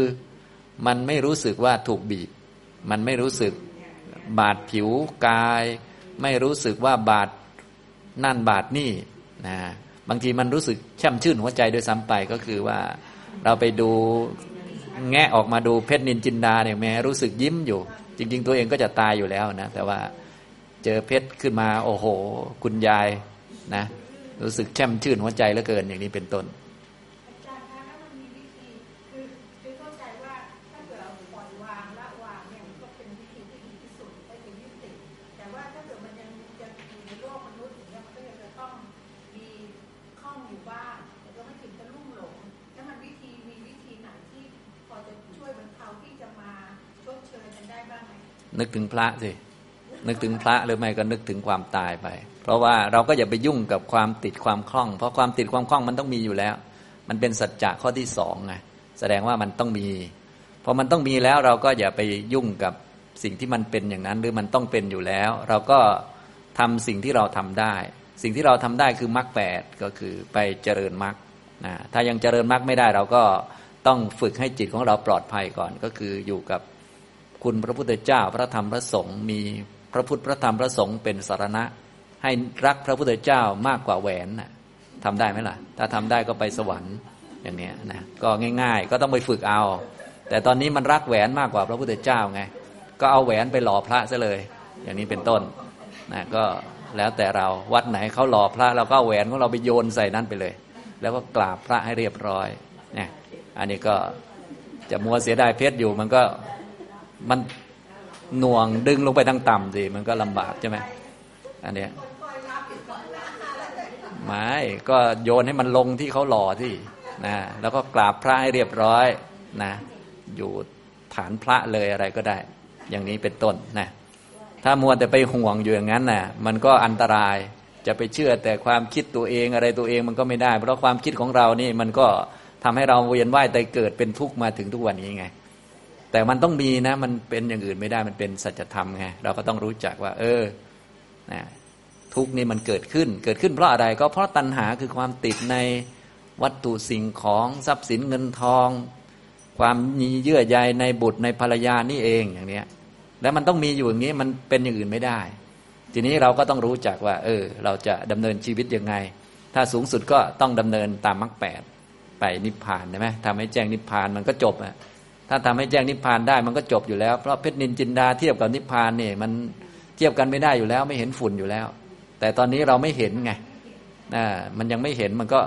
มันไม่รู้สึกว่าถูกบีบ มันไม่รู้สึกบาดผิวกาย ไม่รู้สึกว่าบาดนั่นบาดนี่นะ บางทีมันรู้สึกช่ำชื่นหัวใจโดยซ้ำไปก็คือว่าเราไปดูแงะออกมาดูเพชรนินจินดาเนี่ยแม้รู้สึกยิ้มอยู่ จริง ๆ ตัวเองก็จะตายอยู่แล้วนะแต่ว่าเจอเพชรขึ้นมาโอ้โห คุณยายนะ รู้สึกแช่มชื่นหัวใจเหลือเกินอย่างนี้เป็นต้น นึกถึงพระสินึกถึงพระหรือไม่ก็นึกถึงความตายไป เพราะว่าเราก็อย่าไปยุ่งกับความติดความคล่อง เพราะความติดความคล่องมันต้องมีอยู่แล้ว มันเป็นสัจจะข้อที่สองไงแสดงว่ามันต้องมีพอมันต้องมีแล้วเราก็อย่าไปยุ่งกับสิ่งที่มันเป็นอย่างนั้น หรือมันต้องเป็นอยู่แล้ว เราก็ทำสิ่งที่เราทำได้ สิ่งที่เราทำได้คือมรรคแปดก็คือไปเจริญมรรคนะถ้ายังเจริญมรรคไม่ได้เราก็ต้องฝึกให้จิตของเราปลอดภัยก่อนก็คืออยู่กับ คุณพระพุทธเจ้าพระธรรมพระสงฆ์มีพระพุทธพระธรรมพระสงฆ์เป็นสารณะ ให้รักพระพุทธเจ้ามากกว่าแหวนนะทำได้ไหมล่ะ ถ้าทำได้ก็ไปสวรรค์อย่างนี้นะก็ง่าย ๆ ก็ต้องไปฝึกเอา แต่ตอนนี้มันรักแหวนมากกว่าพระพุทธเจ้าไงก็เอาแหวนไปหล่อพระซะเลย อย่างนี้เป็นต้นนะก็แล้วแต่เราวัดไหนเขาหล่อพระเราก็เอาแหวนของเราไปโยนใส่นั่นไปเลย แล้วก็กราบพระให้เรียบร้อยเนี่ยอันนี้ก็จะมัวเสียดายเพชรอยู่มันก็ มันหน่วงดึงลงไปทางต่ำสิมันก็ลำบากใช่ไหมอันเนี้ยไม่ก็โยนให้มันลงที่เขาหล่อที่นะแล้วก็กราบพระให้เรียบร้อยนะ อยู่ฐานพระเลยอะไรก็ได้ อย่างนี้เป็นต้นนะถ้ามัวแต่ไปห่วงอยู่อย่างนั้นนะ่ะ มันก็อันตรายจะไปเชื่อแต่ความคิดตัวเองอะไรตัวเองมันก็ไม่ได้ เพราะความคิดของเรานี่มันก็ทำให้เราเวียนว่ายตายเกิดเป็นทุกข์มาถึงทุกวันนี้ไง แต่มันต้องมีนะ มันเป็นอย่างอื่นไม่ได้มันเป็นสัจธรรมไงเราก็ต้องรู้จักว่า เออนะทุกนี่มันเกิดขึ้น เกิดขึ้นเพราะอะไรก็เพราะตัณหาคือความติดในวัตถุสิ่งของทรัพย์สินเงินทอง ความมีเยื่อใยในบุตรในภรรยานี่เองอย่างเนี้ย แล้วมันต้องมีอยู่อย่างนี้มันเป็นอย่างอื่นไม่ได้ ทีนี้เราก็ต้องรู้จักว่า เออ เราจะดำเนินชีวิตยังไง ถ้าสูงสุดก็ต้องดำเนินตามมรรคแปดไปนิพพานใช่ไหมทำให้แจ้งนิพพานมันก็จบอะ ถ้าทำให้แจ้งนิพพานได้มันก็จบอยู่แล้ว เพราะเพชรนินจินดาเทียบกับนิพพานเนี่ยมันเทียบกันไม่ได้อยู่แล้ว ไม่เห็นฝุ่นอยู่แล้ว แต่ตอนนี้เราไม่เห็นไงมันยังไม่เห็นมันก็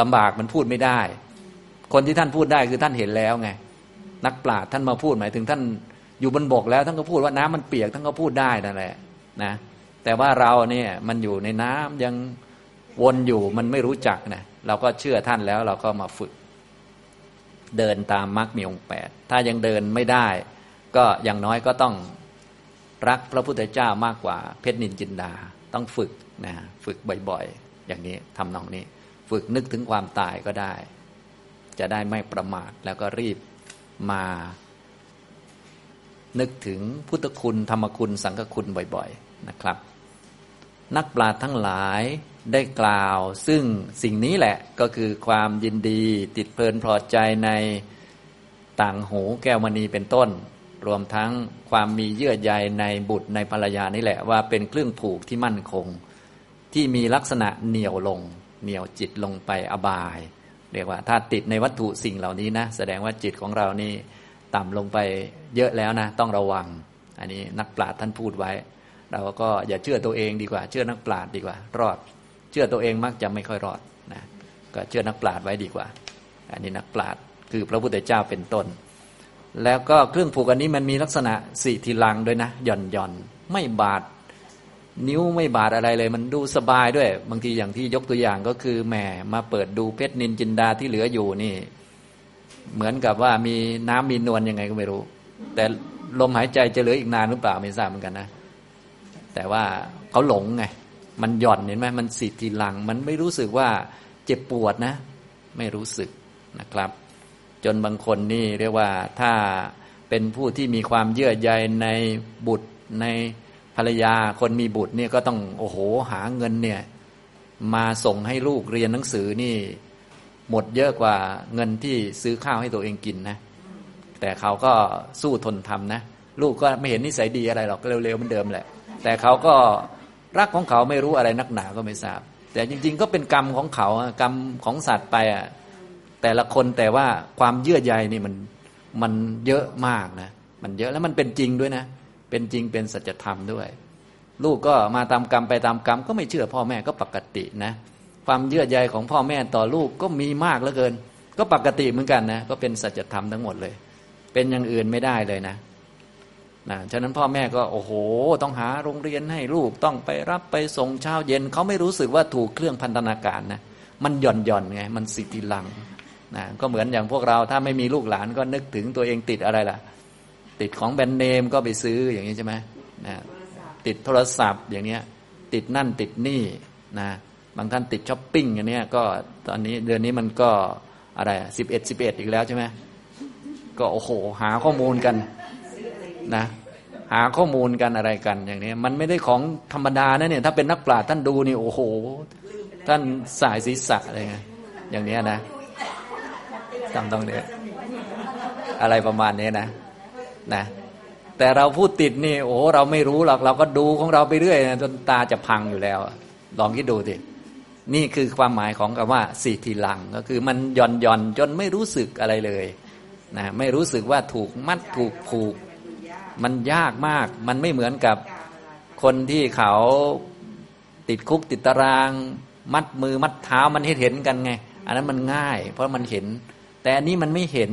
ลำบากมันพูดไม่ได้ คนที่ท่านพูดได้คือท่านเห็นแล้วไง นักปราชญ์ท่านมาพูดหมายถึงท่านอยู่บนบกแล้วท่านก็พูดว่าน้ำมันเปียกท่านก็พูดได้นั่นแหละนะแต่ว่าเราเนี่ยมันอยู่ในน้ำยังวนอยู่มันไม่รู้จักนะเราก็เชื่อท่านแล้วเราก็มาฝึก เดินตามมรรคมีองค์แปดถ้ายังเดินไม่ได้ ก็อย่างน้อยก็ต้องรักพระพุทธเจ้ามากกว่า เพชรนินจินดาต้องฝึกนะฝึกบ่อยๆ อย่างนี้ทำนองนี้ ฝึกนึกถึงความตายก็ได้ จะได้ไม่ประมาทแล้วก็รีบมา นึกถึงพุทธคุณธรรมคุณสังฆคุณบ่อย ๆนะครับ นักปราชญ์ทั้งหลายได้กล่าว ซึ่งสิ่งนี้แหละก็คือความยินดีติดเพลินพอใจในต่างหูแก้วมณีเป็นต้น รวมทั้งความมีเยื่อใยในบุตรในภรรยานี่แหละว่าเป็นเครื่องผูกที่มั่นคง ที่มีลักษณะเหนียวลง เหนียวจิตลงไปอบาย เรียกว่าถ้าติดในวัตถุสิ่งเหล่านี้นะ แสดงว่าจิตของเรานี่ต่ำลงไปเยอะแล้วนะ ต้องระวัง อันนี้นักปราชญ์ท่านพูดไว้ เราก็อย่าเชื่อตัวเองดีกว่า เชื่อนักปราชญ์ดีกว่า รอด เชื่อตัวเองมักจะไม่ค่อยรอดนะก็เชื่อนักปราชญ์ไว้ดีกว่า อันนี้นักปราชญ์คือพระพุทธเจ้าเป็นต้น แล้วก็เครื่องผูกอันนี้มันมีลักษณะสี่ทีลังด้วยนะหย่อนหย่อนไม่บาดนิ้วไม่บาดอะไรเลย มันดูสบายด้วย บางทีอย่างที่ยกตัวอย่างก็คือแหมมาเปิดดูเพชรนินจินดาที่เหลืออยู่นี่ เหมือนกับว่ามีน้ำมีนวลยังไงก็ไม่รู้ แต่ลมหายใจจะเหลืออีกนานหรือเปล่าไม่ทราบเหมือนกันนะ แต่ว่าเขาหลงไง มันหย่อนเห็นไหมมันสีทีหลัง มันไม่รู้สึกว่าเจ็บปวดนะ ไม่รู้สึกนะครับ จนบางคนนี่เรียกว่าถ้าเป็นผู้ที่มีความเยื่อใยในบุตรในภรรยาคนมีบุตรเนี่ยก็ต้องโอ้โหหาเงินเนี่ยมาส่งให้ลูกเรียนหนังสือนี่ หมดเยอะกว่าเงินที่ซื้อข้าวให้ตัวเองกินนะ แต่เขาก็สู้ทนทำนะ ลูกก็ไม่เห็นนิสัยดีอะไรหรอกเร็วๆเหมือนเดิมแหละ แต่เขาก็รักของเขาไม่รู้อะไรนักหนาก็ไม่ทราบ แต่จริง ๆ ก็เป็นกรรมของเขากรรมของสัตว์ไปอะแต่ละคนแต่ว่าความเยื่อใยนี่มันมันเยอะมากนะ มันเยอะแล้วมันเป็นจริงด้วยนะ เป็นจริงเป็นสัจธรรมด้วย ลูกก็มาตามกรรมไปตามกรรมก็ไม่เชื่อพ่อแม่ก็ปกตินะ ความเยื่อใยของพ่อแม่ต่อลูกก็มีมากเหลือเกิน ก็ปกติเหมือนกันนะ ก็เป็นสัจธรรมทั้งหมดเลย เป็นอย่างอื่นไม่ได้เลยนะ นะฉะนั้นพ่อแม่ก็โอ้โห ต้องหาโรงเรียนให้ลูกต้องไปรับไปส่งเช้าเย็นเขาไม่รู้สึกว่าถูกเครื่องพันธนาการนะมันหย่อนหย่อนไงมันสิติลังนะก็เหมือนอย่างพวกเราถ้าไม่มีลูกหลานก็นึกถึงตัวเองติดอะไรล่ะ ติดของแบรนด์เนมก็ไปซื้ออย่างนี้ใช่ไหมนะติดโทรศัพท์อย่างเนี้ย ติดนั่นติดนี่นะบางท่านติดช้อปปิ้งอย่างนี้ก็ตอนนี้เดือนนี้มันก็อะไรสิบเอ็ดสิบเอ็ดอีกแล้วใช่ไหมก็โอ้โหหาข้อมูลกัน นะหาข้อมูลกันอะไรกันอย่างนี้ มันไม่ได้ของธรรมดานะเนี่ย ถ้าเป็นนักปราชญ์ท่านดูนี่โอ้โห ท่านสายศีรษะอะไรเงี้ยอย่างนี้นะจำต้องเนี่ยอะไรประมาณนี้นะนะ แต่เราพูดติดนี่โอ้เราไม่รู้หรอกเราก็ดูของเราไปเรื่อยจนตาจะพังอยู่แล้ว ลองคิดดูสินี่คือความหมายของคำว่าสีทีหลังก็คือมันหย่อนหย่อนจนไม่รู้สึกอะไรเลยนะไม่รู้สึกว่าถูกมัดถูกผูก มันยากมาก มันไม่เหมือนกับคนที่เขาติดคุกติดตาราง มัดมือมัดเท้ามันเห็นเห็นกันไง อันนั้นมันง่าย เพราะมันเห็น แต่อันนี้มันไม่เห็น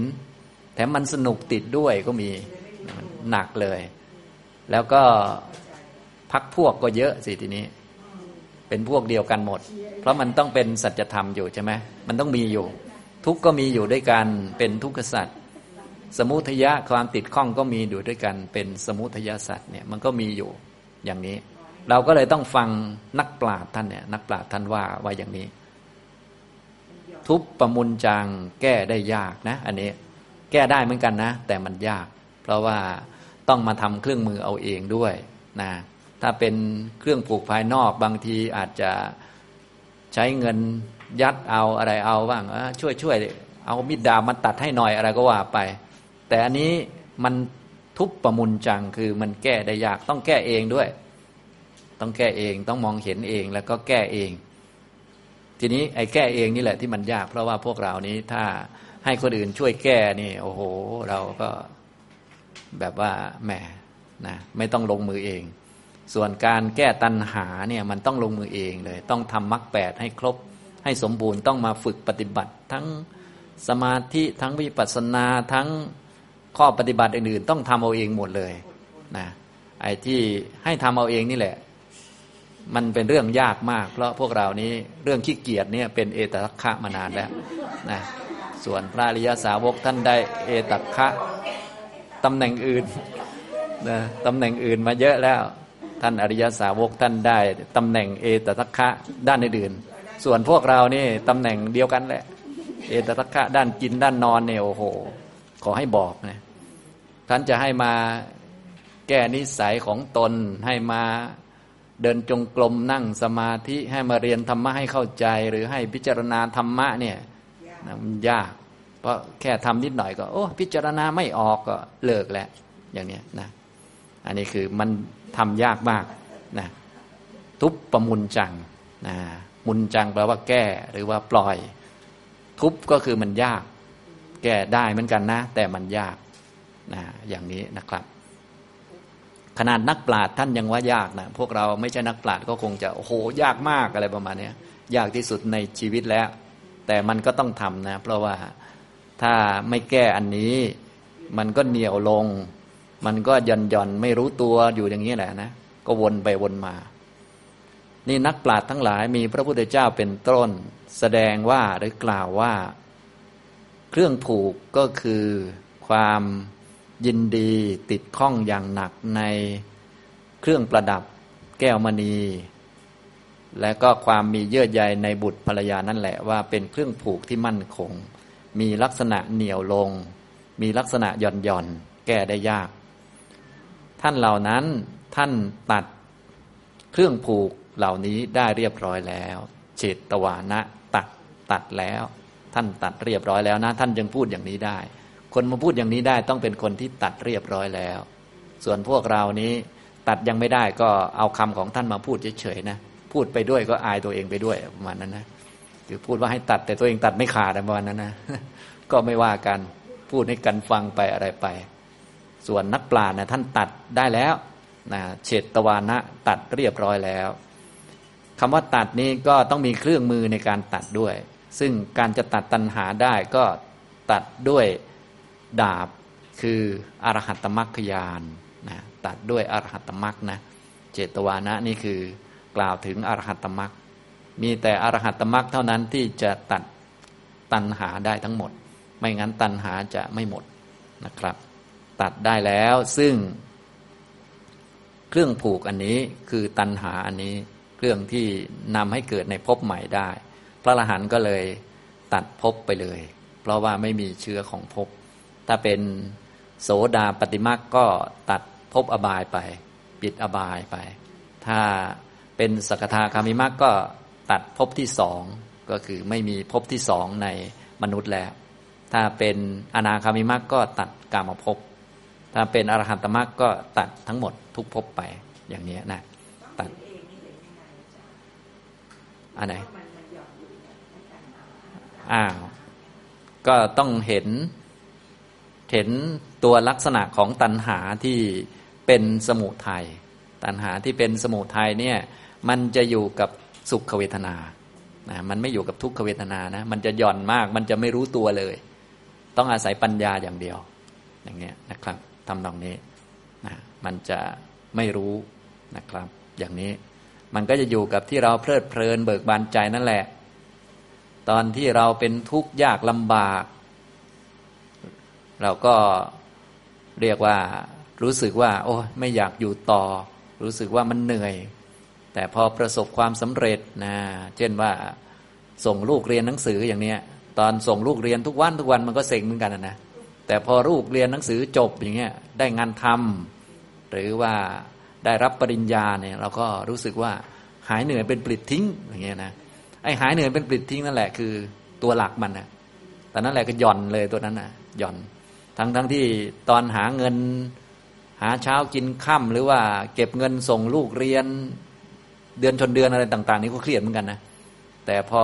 แถมมันสนุกติดด้วยก็มีหนักเลย แล้วก็พักพวกก็เยอะสิทีนี้ เป็นพวกเดียวกันหมด เพราะมันต้องเป็นสัจธรรมอยู่ใช่ไหมมันต้องมีอยู่ ทุกก็มีอยู่ด้วยกันเป็นทุกขสัจ สมุทยะความติดข้องก็มีอยู่ด้วยกันเป็นสมุทยสัจเนี่ยมันก็มีอยู่อย่างนี้ เราก็เลยต้องฟังนักปราชญ์ท่านเนี่ยนักปราชญ์ท่านว่าว่าอย่างนี้ ทุบประมุนจังแก้ได้ยากนะ อันนี้แก้ได้เหมือนกันนะ แต่มันยาก เพราะว่าต้องมาทำเครื่องมือเอาเองด้วยนะถ้าเป็นเครื่องผูกภายนอกบางทีอาจจะใช้เงินยัดเอาอะไรเอาบ้างช่วยช่วยเอามิดดามาตัดให้หน่อยอะไรก็ว่าไป แต่อันนี้มันทุบประมุนจังคือมันแก้ได้ยากต้องแก้เองด้วย ต้องแก้เองต้องมองเห็นเองแล้วก็แก้เอง ทีนี้ไอ้แก้เองนี่แหละที่มันยาก เพราะว่าพวกเรานี้ถ้าให้คนอื่นช่วยแก้นี่ โอ้โห เราก็แบบว่าแหมนะไม่ต้องลงมือเอง ส่วนการแก้ตัณหาเนี่ยมันต้องลงมือเองเลย ต้องทำมรรคแปดให้ครบ ให้สมบูรณ์ต้องมาฝึกปฏิบัติ ทั้งสมาธิทั้งวิปัสสนาทั้ง ข้อปฏิบัติอื่นๆ ต้องทำเอาเองหมดเลยนะไอ้ที่ให้ทำเอาเองนี่แหละ มันเป็นเรื่องยากมาก เพราะพวกเรานี้เรื่องขี้เกียจเนี่ยเป็นเอตัคคะมานานแล้วนะส่วนพระอริยสาวกท่านได้เอตัคคะตำแหน่งอื่นนะตำแหน่งอื่นมาเยอะแล้ว ท่านอริยสาวกท่านได้ตำแหน่งเอตทัคคะด้านอื่นส่วนพวกเรานี่ตำแหน่งเดียวกันแหละ เอตทัคคะด้านกินด้านนอนเนี่ยโอ้โห ขอให้บอกนะ ท่านจะให้มาแก้นิสัยของตนให้มาเดินจงกรมนั่งสมาธิให้มาเรียนธรรมะให้เข้าใจ หรือให้พิจารณาธรรมะเนี่ยมันยาก เพราะแค่ทำนิดหน่อยก็ โอ้พิจารณาไม่ออกก็เลิกแล้ว อย่างเนี้ยนะ อันนี้คือมันทำยากมากนะทุบประมุนจังนะมุนจังแปลว่าแก้หรือว่าปล่อย ทุบก็คือมันยาก แก้ได้เหมือนกันนะ แต่มันยาก นะอย่างนี้นะครับ ขนาดนักปราชญ์ท่านยังว่ายากนะพวกเราไม่ใช่นักปราชญ์ก็คงจะโอ้โหยากมากอะไรประมาณนี้ยากที่สุดในชีวิตแล้ว แต่มันก็ต้องทำนะ เพราะว่าถ้าไม่แก้อันนี้ มันก็เหนียวลง มันก็ย่อนย่อนไม่รู้ตัวอยู่อย่างนี้แหละนะก็วนไปวนมา นี่นักปราชญ์ทั้งหลายมีพระพุทธเจ้าเป็นต้น แสดงว่าหรือกล่าวว่า เครื่องผูกก็คือความ ยินดีติดข้องอย่างหนักในเครื่องประดับแก้วมณี และก็ความมีเยื่อใยในบุตรภรรยานั่นแหละว่าเป็นเครื่องผูกที่มั่นคง มีลักษณะเหนียวลง มีลักษณะหย่อนหย่อนแก้ได้ยาก ท่านเหล่านั้นท่านตัดเครื่องผูกเหล่านี้ได้เรียบร้อยแล้วเจตวานะตัดตัดแล้ว ท่านตัดเรียบร้อยแล้วนะ ท่านจึงพูดอย่างนี้ได้ คนมาพูดอย่างนี้ได้ต้องเป็นคนที่ตัดเรียบร้อยแล้ว ส่วนพวกเรานี้ตัดยังไม่ได้ก็เอาคำของท่านมาพูดเฉยๆนะพูดไปด้วยก็อายตัวเองไปด้วยประมาณนั้นนะคือพูดว่าให้ตัดแต่ตัวเองตัดไม่ขาดประมาณนั้นนะก็ไม่ว่ากันพูดให้กันฟังไปอะไรไป ส่วนนักปราชญ์นะท่านตัดได้แล้วนะเฉดตวานะตัดเรียบร้อยแล้วคำว่าตัดนี้ก็ต้องมีเครื่องมือในการตัดด้วย ซึ่งการจะตัดตัณหาได้ก็ตัดด้วย ดาบคืออรหัตมรรคยานนะตัดด้วยอรหัตมรรคนะเจตวานะนี่คือกล่าวถึงอรหัตมรรคมีแต่อรหัตมรรคเท่านั้นที่จะตัดตัณหาได้ทั้งหมด ไม่งั้นตัณหาจะไม่หมดนะครับ ตัดได้แล้วซึ่ง เครื่องผูกอันนี้คือตัณหาอันนี้เครื่องที่นำให้เกิดในภพใหม่ได้ พระอรหันต์ก็เลยตัดภพไปเลย เพราะว่าไม่มีเชื้อของภพ ถ้าเป็นโสดาปฏิมาก็ตัดภพอบายไป ปิดอบายไป ถ้าเป็นสกทาคามิมักก็ตัดภพที่สองก็คือไม่มีภพที่สองในมนุษย์แล้ว ถ้าเป็นอนาคามิมักก็ตัดกามภพถ้าเป็นอรหันตมรรคก็ตัดทั้งหมดทุกภพไปอย่างนี้นะตัดอันไหนอ้าวก็ต้องเห็น เห็นตัวลักษณะของตัณหาที่เป็นสมุทยัยตัณหาที่เป็นสมุทัยเนี่ยมันจะอยู่กับสุขเวทนานะมันไม่อยู่กับทุกขเวทนานะมันจะหย่อนมากมันจะไม่รู้ตัวเลย ต้องอาศัยปัญญาอย่างเดียว อย่างเงี้ยนะครับทำนองนี้นะมันจะไม่รู้นะครับ อย่างนี้มันก็จะอยู่กับที่เราเพลิดเพลินเบิกบานใจนั่นแหละ ตอนที่เราเป็นทุกข์ยากลำบาก เราก็เรียกว่ารู้สึกว่า โอ้ไม่อยากอยู่ต่อ รู้สึกว่ามันเหนื่อย แต่พอประสบความสำเร็จนะเช่นว่า ส่งลูกเรียนหนังสืออย่างเนี้ย ตอนส่งลูกเรียนทุกวันทุกวันมันก็เซ็งเหมือนกันนะแต่พอลูกเรียนหนังสือจบอย่างเงี้ยได้งานทำหรือว่าได้รับปริญญาเนี่ยเราก็รู้สึกว่าหายเหนื่อยเป็นปลิดทิ้งอย่างเงี้ยนะไอ้หายเหนื่อยเป็นปลิดทิ้งนั่นแหละคือตัวหลักมันนะแต่นั่นแหละก็หย่อนเลยตัวนั้นนะหย่อน ทั้งทั้งที่ตอนหาเงินหาเช้ากินค่ำหรือว่าเก็บเงินส่งลูกเรียน เดือนชนเดือนอะไรต่าง ๆ นี่ก็เครียดเหมือนกันนะแต่พอ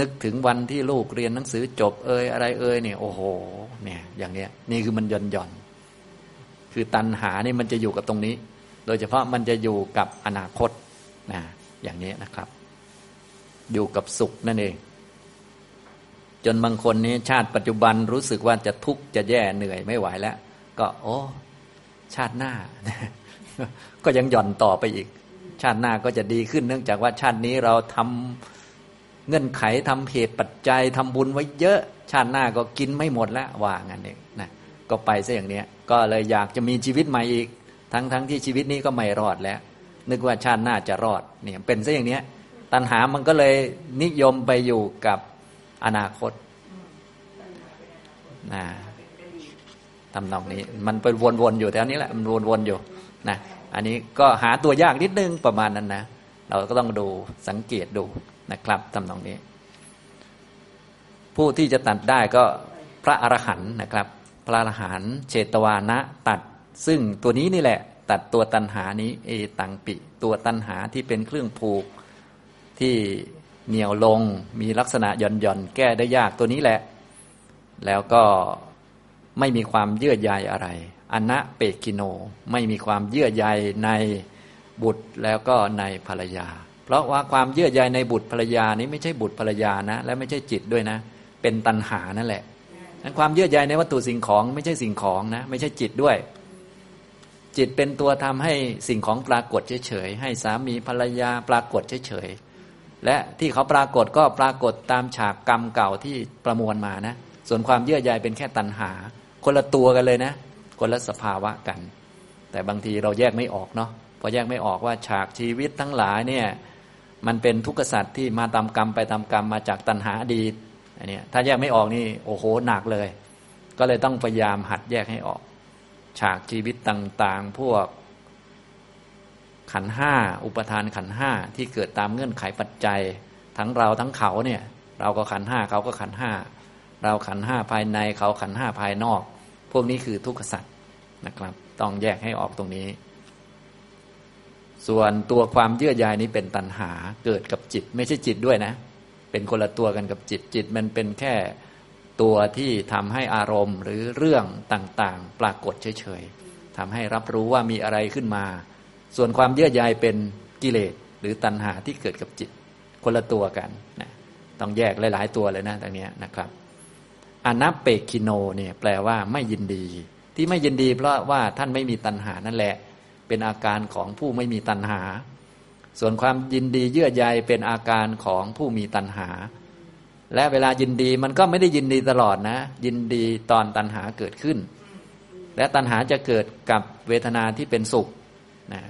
นึกถึงวันที่ลูกเรียนหนังสือจบเอ่ยอะไรเอ่ยเนี่ยโอ้โหเนี่ยอย่างเนี้ยนี่คือมันย่อนย่อนคือตัณหานี่มันจะอยู่กับตรงนี้ โดยเฉพาะมันจะอยู่กับอนาคตนะอย่างนี้นะครับ อยู่กับสุขนั่นเอง จนบางคนนี้ชาติปัจจุบันรู้สึกว่าจะทุกข์จะแย่เหนื่อยไม่ไหวแล้ว ก็ โอ้ชาติหน้า ก็ยังหย่อนต่อไปอีก ชาติหน้าก็จะดีขึ้นเนื่องจากว่าชาตินี้เราทำเงื่อนไขทำเหตุปัจจัยทำบุญไว้เยอะ ชาติหน้าก็กินไม่หมดแล้วว่างั้นเองนะก็ไปซะอย่างเนี้ย ก็เลยอยากจะมีชีวิตใหม่อีก ทั้งทั้งที่ชีวิตนี้ก็ไม่รอดแล้ว นึกว่าชาติหน้าจะรอดเนี่ยเป็นซะอย่างเนี้ยตัณหามันก็เลยนิยมไปอยู่กับ อนาคตนะทำนองนี้ มันเป็นวนๆอยู่แถวนี้แหละมันวนๆอยู่นะอันนี้ก็หาตัวยากนิดนึงประมาณนั้นนะเราก็ต้องดูสังเกตดูนะครับทำนองนี้ ผู้ที่จะตัดได้ก็พระอรหันต์นะครับ พระอรหันต์เชตวานะตัด ซึ่งตัวนี้นี่แหละ ตัดตัวตันหานี้ เอตังปิ ตัวตันหาที่เป็นเครื่องผูกที่ เหนียวลง มีลักษณะหย่อนหย่อนแก้ได้ยากตัวนี้แหละ แล้วก็ไม่มีความเยื่อใยอะไรอนะเปกิโนไม่มีความเยื่อใยในบุตรแล้วก็ในภรรยา เพราะว่าความเยื่อใยในบุตรภรรยานี้ไม่ใช่บุตรภรรยานะ และไม่ใช่จิตด้วยนะ เป็นตัณหานั่นแหละนั้นความเยื่อใยในวัตถุสิ่งของไม่ใช่สิ่งของนะ ไม่ใช่จิตด้วย จิตเป็นตัวทำให้สิ่งของปรากฏเฉยๆให้สามีภรรยาปรากฏเฉยๆ และที่เขาปรากฏก็ปรากฏตามฉากกรรมเก่าที่ประมวลมานะ ส่วนความเยื่อใยเป็นแค่ตัณหา คนละตัวกันเลยนะ คนละสภาวะกัน แต่บางทีเราแยกไม่ออกเนาะพอแยกไม่ออกว่าฉากชีวิตทั้งหลายเนี่ยมันเป็นทุกขสัตว์ที่มาตามกรรมไปตามกรรมมาจากตัณหาอดีตอันนี้ถ้าแยกไม่ออกนี่โอ้โหหนักเลย ก็เลยต้องพยายามหัดแยกให้ออก ฉากชีวิตต่างๆ พวก ขันห้าอุปทานขันห้าที่เกิดตามเงื่อนไขปัจจัย ทั้งเราทั้งเขาเนี่ย เราก็ขันห้าเขาก็ขันห้าเราขันห้าภายในเขาขันห้าภายนอก พวกนี้คือทุกขสัตว์นะครับ ต้องแยกให้ออกตรงนี้ ส่วนตัวความเยื่อใยนี้เป็นตัณหาเกิดกับจิต ไม่ใช่จิตด้วยนะ เป็นคนละตัวกันกับจิตจิตมันเป็นแค่ตัวที่ทำให้อารมณ์หรือเรื่องต่างๆ ปรากฏเฉยๆทำให้รับรู้ว่ามีอะไรขึ้นมา ส่วนความเยื่อใยเป็นกิเลสหรือตัณหาที่เกิดกับจิตคนละตัวกันนะต้องแยกหลาย ๆ ตัวเลยนะตรงนี้นะครับอนัปเปกิโนเนี่ยแปลว่าไม่ยินดี ที่ไม่ยินดี เพราะว่าท่านไม่มีตัณหานั่นแหละ เป็นอาการของผู้ไม่มีตัณหา ส่วนความยินดีเยื่อใยเป็นอาการของผู้มีตัณหา และเวลายินดีมันก็ไม่ได้ยินดีตลอดนะ ยินดีตอนตัณหาเกิดขึ้น และตัณหาจะเกิดกับเวทนาที่เป็นสุขนะ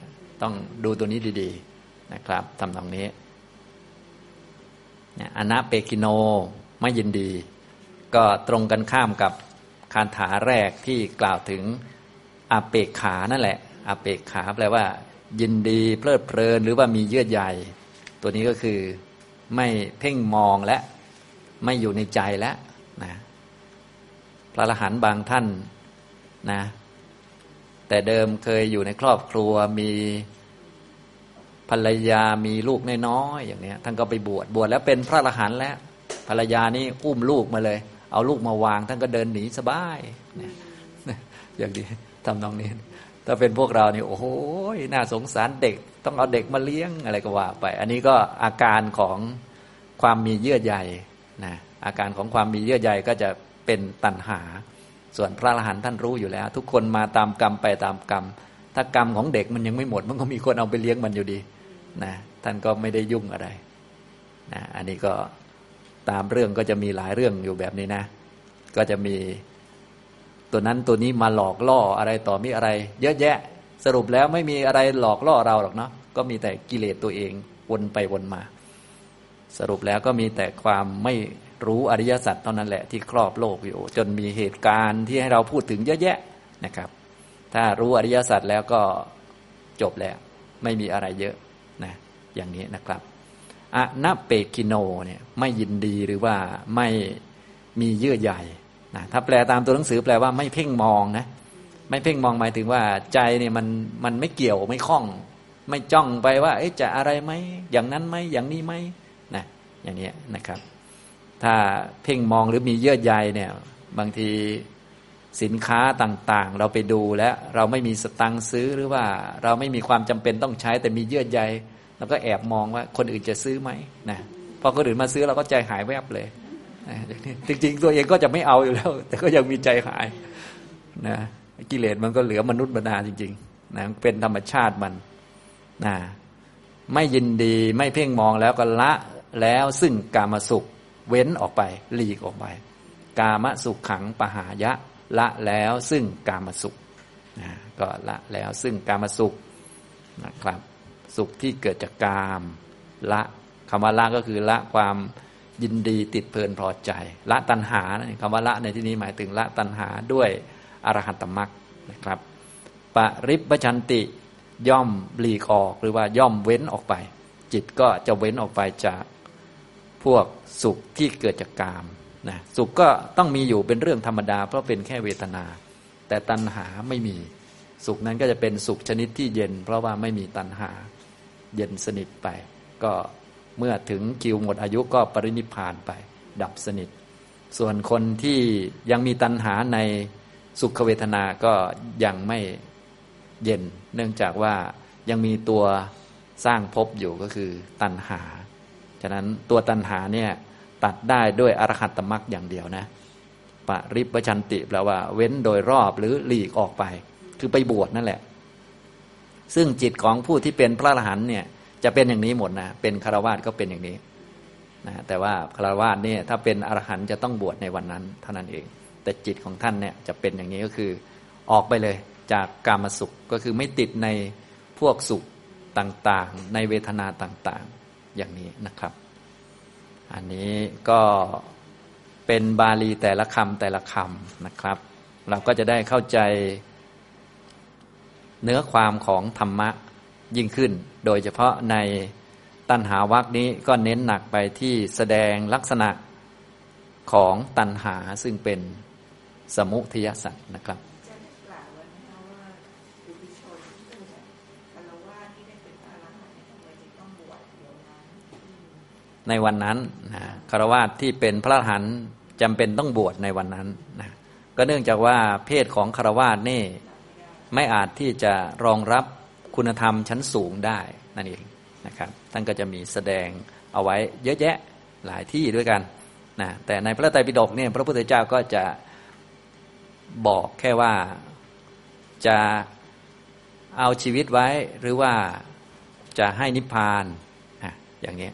ต้องดูตัวนี้ดี ๆ นะครับทำตรงนี้อนัปเปกิโนไม่ยินดี ก็ตรงกันข้ามกับคาถาแรกที่กล่าวถึงอาเปกขานั่นแหละอาเปกขาแปลว่า ยินดีเพลิดเพลินหรือว่ามีเยื่อใยตัวนี้ก็คือไม่เพ่งมองและไม่อยู่ในใจแล้วนะพระอรหันต์บางท่านนะ แต่เดิมเคยอยู่ในครอบครัวมีภรรยามีลูกน้อยๆอย่างนี้ท่านก็ไปบวชบวชแล้วเป็นพระอรหันต์แล้ว ภรรยานี่อุ้มลูกมาเลย เอาลูกมาวาง ท่านก็เดินหนีสบายอย่างนี้ทำนองนี้ ถ้าเป็นพวกเรานี่โอ้โหน่าสงสารเด็ก ต้องเอาเด็กมาเลี้ยงอะไรก็ว่าไป อันนี้ก็อาการของความมีเยื่อใยนะอาการของความมีเยื่อใยก็จะเป็นตัณหา ส่วนพระอรหันต์ท่านรู้อยู่แล้ว ทุกคนมาตามกรรมไปตามกรรม ถ้ากรรมของเด็กมันยังไม่หมด มันก็มีคนเอาไปเลี้ยงมันอยู่ดีนะท่านก็ไม่ได้ยุ่งอะไรนะอันนี้ก็ตามเรื่องก็จะมีหลายเรื่องอยู่แบบนี้นะ ก็จะมีตัวนั้นตัวนี้มาหลอกล่ออะไรต่อมีอะไร เยอะแยะสรุปแล้วไม่มีอะไรหลอกล่อเราหรอกเนาะก็มีแต่กิเลสตัวเองวนไปวนมา สรุปแล้วก็มีแต่ความไม่ รู้อริยสัจเท่านั้นแหละที่ครอบโลกอยู่ จนมีเหตุการณ์ที่ให้เราพูดถึงเยอะแยะนะครับ ถ้ารู้อริยสัจแล้วก็จบแล้ว ไม่มีอะไรเยอะนะอย่างนี้นะครับอะนาเปกิโนเนี่ยไม่ยินดีหรือว่าไม่มีเยื่อใยนะถ้าแปลตามตัวหนังสือแปลว่าไม่เพ่งมองนะไม่เพ่งมองหมายถึงว่าใจเนี่ยมันมันไม่เกี่ยวไม่คล้อง ไม่จ้องไปว่าจะอะไรไหมอย่างนั้นไหมอย่างนี้ไหมนะอย่างนี้นะครับ ถ้าเพ่งมองหรือมีเยื่อใยเนี่ยบางทีสินค้าต่างๆ เราไปดูแล้วเราไม่มีสตังค์ซื้อหรือว่าเราไม่มีความจำเป็นต้องใช้ แต่มีเยื่อใยแล้วก็แอบมองว่าคนอื่นจะซื้อไหมนะพอคนอื่นมาซื้อเราก็ใจหายแวบเลยจริงๆตัวเองก็จะไม่เอาอยู่แล้ว แต่ก็ยังมีใจหายนะกิเลสมันก็เหลือมนุษย์บรรดาจริงๆนะเป็นธรรมชาติมันนะไม่ยินดีไม่เพ่งมองแล้วก็ละแล้วซึ่งกามสุข เว้นออกไป หลีกออกไป กามสุขขังปหายะ ละแล้วซึ่งกามสุขนะก็ละแล้วซึ่งกามสุขนะครับ สุขที่เกิดจากกามละคำว่าละก็คือละความยินดีติดเพลินพอใจ ละตัณหาคำว่าละในที่นี้หมายถึงละตัณหาด้วยอรหัตตมรักนะครับปริปชันติย่อมหลีกออกหรือว่าย่อมเว้นออกไป จิตก็จะเว้นออกไปจาก พวกสุขที่เกิดจากกามนะสุขก็ต้องมีอยู่เป็นเรื่องธรรมดา เพราะเป็นแค่เวทนา แต่ตัณหาไม่มี สุขนั้นก็จะเป็นสุขชนิดที่เย็น เพราะว่าไม่มีตัณหาเย็นสนิทไป ก็เมื่อถึงคิวหมดอายุก็ปรินิพานไป ดับสนิท ส่วนคนที่ยังมีตัณหาในสุขเวทนาก็ยังไม่เย็น เนื่องจากว่ายังมีตัวสร้างภพอยู่ก็คือตัณหา ฉะนั้นตัวตัณหาเนี่ยตัดได้ด้วยอรหัตตมรรคอย่างเดียวนะปริปชันติแปลว่า เว้นโดยรอบหรือหลีกออกไป คือไปบวชนั่นแหละ ซึ่งจิตของผู้ที่เป็นพระอรหันต์เนี่ยจะเป็นอย่างนี้หมดนะ เป็นคารวาสก็เป็นอย่างนี้นะแต่ว่าคารวาสเนี่ยถ้าเป็นอรหันต์จะต้องบวชในวันนั้น เท่านั้นเอง แต่จิตของท่านเนี่ยจะเป็นอย่างนี้ก็คือออกไปเลยจากกามสุขก็คือไม่ติดในพวกสุขต่างๆ ในเวทนาต่างๆ อย่างนี้นะครับ อันนี้ก็เป็นบาลีแต่ละคำแต่ละคำนะครับ เราก็จะได้เข้าใจเนื้อความของธรรมะยิ่งขึ้น โดยเฉพาะในตัณหาวักนี้ก็เน้นหนักไปที่แสดงลักษณะของตัณหาซึ่งเป็นสมุทยสัตว์นะครับ ในวันนั้นนะคารวะที่เป็นพระหันจำเป็นต้องบวชในวันนั้นนะก็เนื่องจากว่าเพศของคารวะนี่ไม่อาจที่จะรองรับคุณธรรมชั้นสูงได้นั่นเองนะครับท่านก็จะมีแสดงเอาไว้เยอะแยะหลายที่ด้วยกันนะแต่ในพระไตรปิฎกเนี่ยพระพุทธเจ้าก็จะบอกแค่ว่าจะเอาชีวิตไว้หรือว่าจะให้นิพพานนะอย่างนี้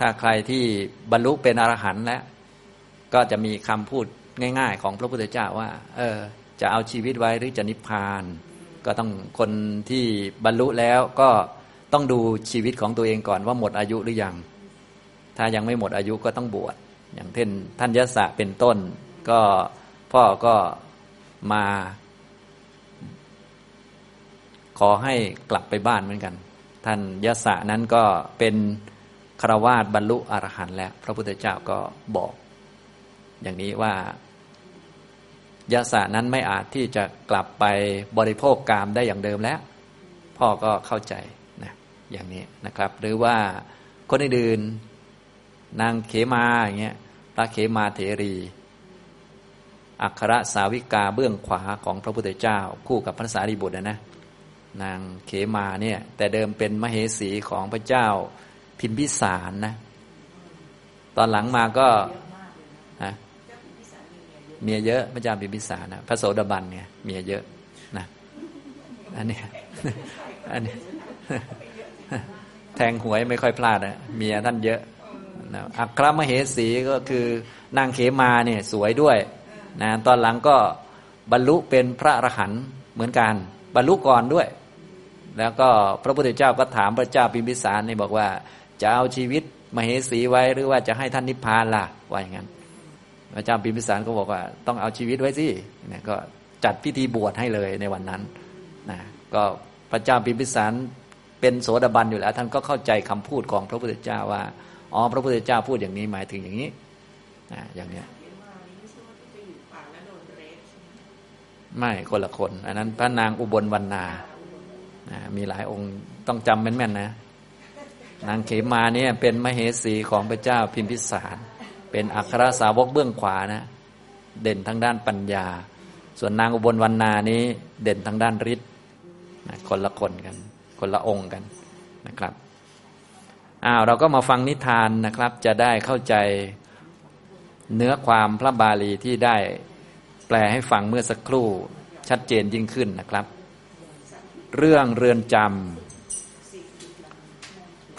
ถ้าใครที่บรรลุเป็นอรหันต์แล้ว ก็จะมีคำพูดง่าย ๆ ของพระพุทธเจ้าว่า เออ จะเอาชีวิตไว้หรือจะนิพพาน ก็ต้องคนที่บรรลุแล้วก็ต้องดูชีวิตของตัวเองก่อนว่าหมดอายุหรือยัง ถ้ายังไม่หมดอายุก็ต้องบวช อย่างเช่นท่านยศะเป็นต้น ก็พ่อก็มา ขอให้กลับไปบ้านเหมือนกัน ท่านยศะนั้นก็เป็น ครวาสบรรลุอรหันต์แล้ว พระพุทธเจ้าก็บอก อย่างนี้ว่ายาสานั้นไม่อาจที่จะกลับไปบริโภคกามได้อย่างเดิมแล้ว พ่อก็เข้าใจนะอย่างนี้นะครับ หรือว่าคนอื่นนางเขมาอย่างเงี้ยพระเขมาเถรีอัครสาวิกาเบื้องขวาของพระพุทธเจ้า คู่กับพระสารีบุตรนะนางเขมาเนี่ยแต่เดิมเป็นมเหสีของพระเจ้า พิมพิสารนะ ตอนหลังมาก็เมียเยอะพระเจ้าพิมพิสารนะพระโสดาบันเนี่ยเมียเยอะนะอันนี้อันนี้แทงหวยไม่ค่อยพลาดนะเมียท่านเยอะนะอัครมเหสีก็คือนางเขมาเนี่ยสวยด้วยนะตอนหลังก็บรรลุเป็นพระอรหันต์เหมือนกันบรรลุก่อนด้วย แล้วก็พระพุทธเจ้าก็ถามพระเจ้าพิมพิสารนี่บอกว่า จะเอาชีวิตมเหสีไว้หรือว่าจะให้ท่านนิพพานล่ะว่าอย่างนั้นพระเจ้าพิมพิสารก็บอกว่า ต้องเอาชีวิตไว้สินะก็จัดพิธีบวชให้เลยในวันนั้นนะก็พระเจ้าพิมพิสารเป็นโสดาบันอยู่แล้ว ท่านก็เข้าใจคำพูดของพระพุทธเจ้าว่าอ๋อพระพุทธเจ้าพูดอย่างนี้หมายถึงอย่างนี้นะอย่างเนี้ยไม่คนละคน อันนั้นพระนางอุบลวรรณานะมีหลายองค์ต้องจำแม่นๆนะ นางเขมาเนี่ยเป็นมเหสีของพระเจ้าพิมพิสาร เป็นอัครสาวกเบื้องขวานะ เด่นทางด้านปัญญา ส่วนนางอุบลวรรณานี้เด่นทางด้านฤทธิ์คนละคนกัน คนละองค์กันนะครับอ้าวเราก็มาฟังนิทานนะครับ จะได้เข้าใจเนื้อความพระบาลีที่ได้แปลให้ฟังเมื่อสักครู่ชัดเจนยิ่งขึ้นนะครับ เรื่องเรือนจำ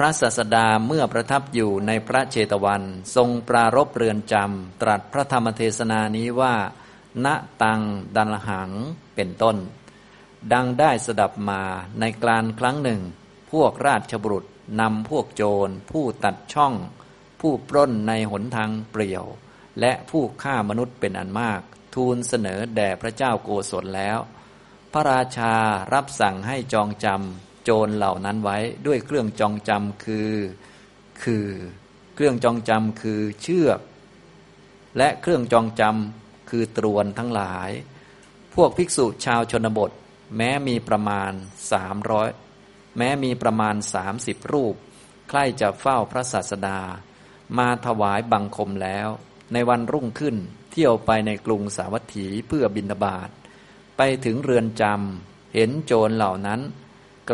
ระศาสดาเมื่อประทับอยู่ในพระเจตวัน ทรงปรารบเรือนจำตรัสพระธรรมเทศนานี้ว่าณตังดันหังเป็นต้น ดังได้สดับมาในกลานครั้งหนึ่ง พวกราชบุรุษนำพวกโจร ผู้ตัดช่อง ผู้ปล้นในหนทางเปลี่ยว และผู้ฆ่ามนุษย์เป็นอันมาก ทูลเสนอแด่พระเจ้าโกศลแล้ว พระราชารับสั่งให้จองจำ โจรเหล่านั้นไว้ด้วยเครื่องจองจำคือคือเครื่องจองจำคือเชือก และเครื่องจองจำคือตรวนทั้งหลาย พวกภิกษุชาวชนบท แม้มีประมาณสามร้อยแม้มีประมาณสามสิบรูป ใครจะเฝ้าพระศาสดา มาถวายบังคมแล้ว ในวันรุ่งขึ้นเที่ยวไปในกรุงสาวัตถีเพื่อบินบาตไปถึงเรือนจำเห็นโจรเหล่านั้น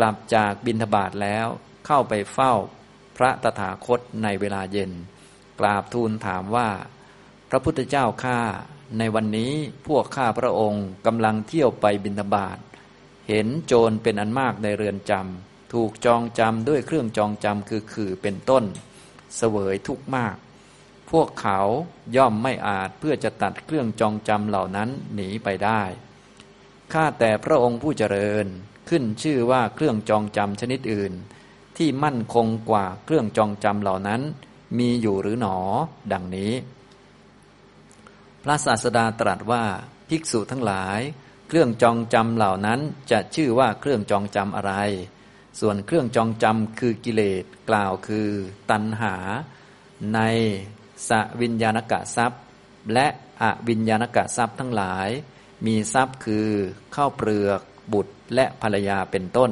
กลับจากบินทบาทแล้ว เข้าไปเฝ้าพระตถาคตในเวลาเย็น กราบทูลถามว่า พระพุทธเจ้าข้าในวันนี้พวกข้าพระองค์กำลังเที่ยวไปบินทบาทเห็นโจรเป็นอันมากในเรือนจำถูกจองจำด้วยเครื่องจองจำคือขื่อเป็นต้น เสวยทุกข์มาก พวกเขาย่อมไม่อาจเพื่อจะตัดเครื่องจองจำเหล่านั้นหนีไปได้ข้าแต่พระองค์ผู้เจริญ ขึ้นชื่อว่าเครื่องจองจำชนิดอื่น ที่มั่นคงกว่าเครื่องจองจำเหล่านั้น มีอยู่หรือหนอ ดังนี้ พระศาสดาตรัสว่าภิกษุทั้งหลาย เครื่องจองจำเหล่านั้นจะชื่อว่าเครื่องจองจำอะไร ส่วนเครื่องจองจำคือกิเลสกล่าวคือ ตัณหา ในสวิญญาณกะทรัพย์ และอวิญญาณกะทรัพย์ทั้งหลาย มีทรัพย์คือข้าวเปลือก บุตรและภรรยาเป็นต้น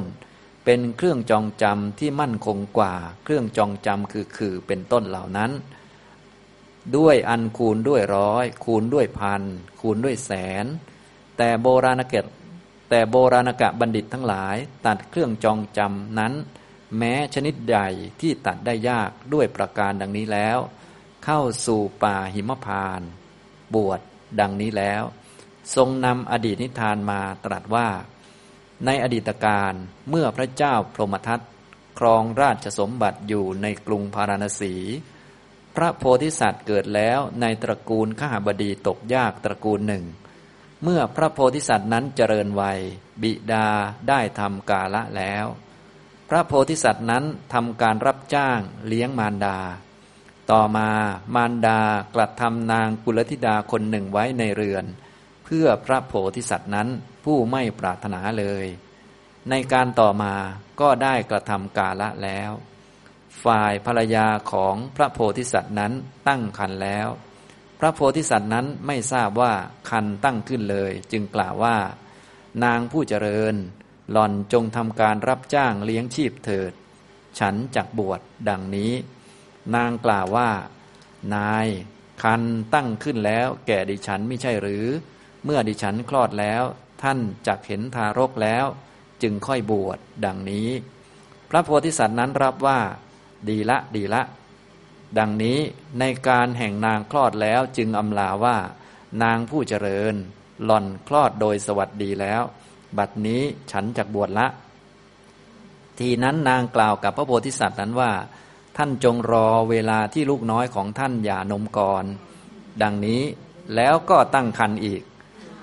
เป็นเครื่องจองจำที่มั่นคงกว่า เครื่องจองจำคือคือเป็นต้นเหล่านั้น ด้วยอันคูณด้วยร้อย คูณด้วยพัน คูณด้วยแสน แต่โบราณเกตแต่โบราณกะบัณฑิตทั้งหลาย ตัดเครื่องจองจำนั้น แม้ชนิดใหญ่ที่ตัดได้ยากด้วยประการดังนี้แล้ว เข้าสู่ป่าหิมพาน บวชดังนี้แล้ว ทรงนำอดีตนิทานมาตรัสว่า ในอดีตการเมื่อพระเจ้าพรหมทัตครองราชสมบัติอยู่ในกรุงพาราณสี พระโพธิสัตว์เกิดแล้วในตระกูลขหบดีตกยากตระกูลหนึ่ง เมื่อพระโพธิสัตว์นั้นเจริญวัย บิดาได้ทำกาละแล้ว พระโพธิสัตว์นั้นทำการรับจ้างเลี้ยงมารดา ต่อมามารดากลัดทำนางกุลธิดาคนหนึ่งไว้ในเรือน เพื่อพระโพธิสัตว์นั้นผู้ไม่ปรารถนาเลย ในการต่อมาก็ได้กระทำกาละแล้ว ฝ่ายภรรยาของพระโพธิสัตว์นั้นตั้งคันแล้ว พระโพธิสัตว์นั้นไม่ทราบว่าคันตั้งขึ้นเลย จึงกล่าวว่า นางผู้เจริญ หล่อนจงทำการรับจ้างเลี้ยงชีพเถิด ฉันจักบวชดังนี้ นางกล่าวว่า นาย คันตั้งขึ้นแล้วแก่ดิฉันไม่ใช่หรือ เมื่อดิฉันคลอดแล้ว ท่านจักเห็นทารกแล้ว จึงค่อยบวชดังนี้ พระโพธิสัตว์นั้นรับว่า ดีละดีละ ดังนี้ในการแห่งนางคลอดแล้วจึงอำลาว่า นางผู้เจริญ หล่อนคลอดโดยสวัสดีแล้ว บัดนี้ฉันจักบวชละ ทีนั้นนางกล่าวกับพระโพธิสัตว์นั้นว่า ท่านจงรอเวลาที่ลูกน้อยของท่านหย่านมก่อนดังนี้แล้วก็ตั้งคันอีก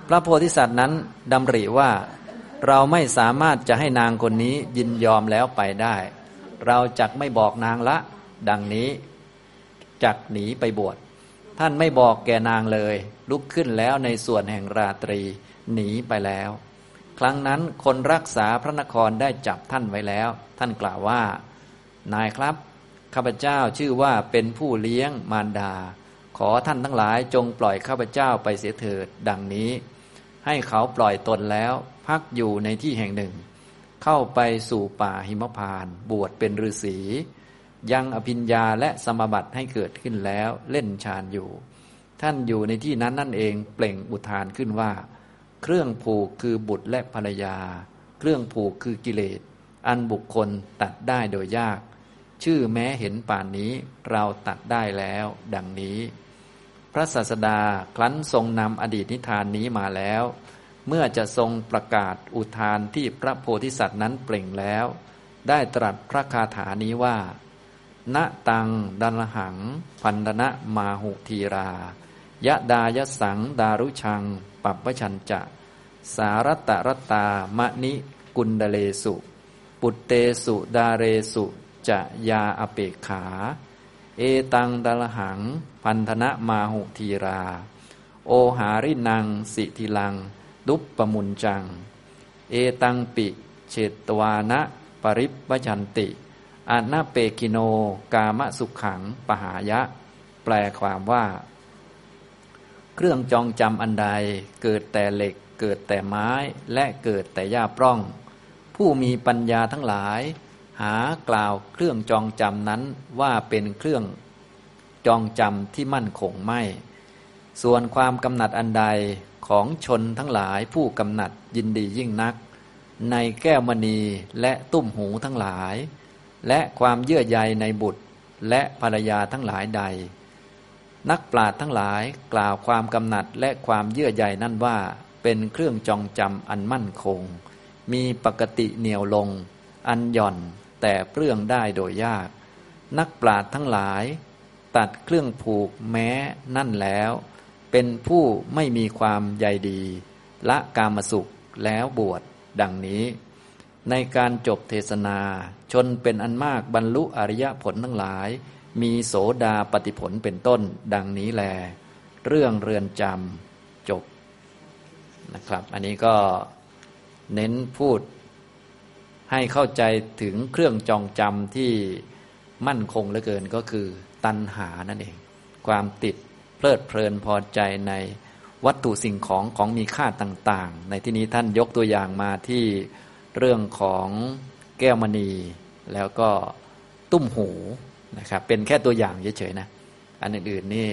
พระโพธิสัตว์นั้นดำริว่าเราไม่สามารถจะให้นางคนนี้ยินยอมแล้วไปได้ เราจักไม่บอกนางละ ดังนี้จักหนีไปบวชท่านไม่บอกแกนางเลย ลุกขึ้นแล้วในส่วนแห่งราตรีหนีไปแล้ว ครั้งนั้นคนรักษาพระนครได้จับท่านไว้แล้ว ท่านกล่าวว่า นายครับ ข้าพเจ้าชื่อว่าเป็นผู้เลี้ยงมารดา ขอท่านทั้งหลายจงปล่อยข้าพเจ้าไปเสียเถิดดังนี้ ให้เขาปล่อยตนแล้วพักอยู่ในที่แห่งหนึ่ง เข้าไปสู่ป่าหิมพานบวชเป็นฤาษียังอภิญญาและสมบัติให้เกิดขึ้นแล้วเล่นฌานอยู่ ท่านอยู่ในที่นั้นนั่นเองเปล่งอุทานขึ้นว่า เครื่องผูกคือบุตรและภรรยา เครื่องผูกคือกิเลส อันบุคคลตัดได้โดยยาก ชื่อแม้เห็นป่านนี้เราตัดได้แล้ว ดังนี้ พระศาสดาครั้นทรงนำอดีตนิทานนี้มาแล้ว เมื่อจะทรงประกาศอุทานที่พระโพธิสัตว์นั้นเปล่งแล้ว ได้ตรัสพระคาถานี้ว่า ณตังดันหัง พันธนะมาหุทีรายะดายสังดารุชัง ปัปปชัญจะ สารตะรตามะนิกุณเดเลสุ ปุตเตสุดาเรสุจะยาอเปกขา เอตังดลหัง พันธนะมาหุทีรา โอหารินัง สิทิลัง ดุปปมุนจัง เอตังปิ เฉตวานะปริปวชันติอานาเปกิโน กามสุขขัง ปหายะ แปลความว่า เครื่องจองจำอันใด เกิดแต่เหล็ก เกิดแต่ไม้ และเกิดแต่หญ้าปล้อง ผู้มีปัญญาทั้งหลาย หากล่าวเครื่องจองจำนั้นว่าเป็นเครื่องจองจำที่มั่นคงไม่ ส่วนความกำหนัดอันใดของชนทั้งหลายผู้กำหนัดยินดียิ่งนัก ในแก้วมณีและตุ้มหูทั้งหลาย และความเยื่อใยในบุตรและภรรยาทั้งหลายใด นักปราชญ์ทั้งหลายกล่าวความกำหนัดและความเยื่อใยนั่นว่าเป็นเครื่องจองจำอันมั่นคง มีปกติเหนียวลง อันหย่อน แต่เปลื้องได้โดยยาก นักปราชญ์ทั้งหลาย ตัดเครื่องผูกแม้นั่นแล้ว เป็นผู้ไม่มีความใยดี ละกามสุขแล้วบวชดังนี้ ในการจบเทศนา ชนเป็นอันมากบรรลุอริยผลทั้งหลาย มีโสดาปฏิผลเป็นต้น ดังนี้แล เรื่องเรือนจำจบนะครับ อันนี้ก็เน้นพูด ให้เข้าใจถึงเครื่องจองจำที่มั่นคงเหลือเกินก็คือ ตัณหานั่นเอง ความติดเพลิดเพลินพอใจในวัตถุสิ่งของของมีค่าต่างๆ ในที่นี้ท่านยกตัวอย่างมาที่เรื่องของแก้วมณี แล้วก็ตุ้มหูนะครับเป็นแค่ตัวอย่างเฉยๆนะอันอื่นๆนี่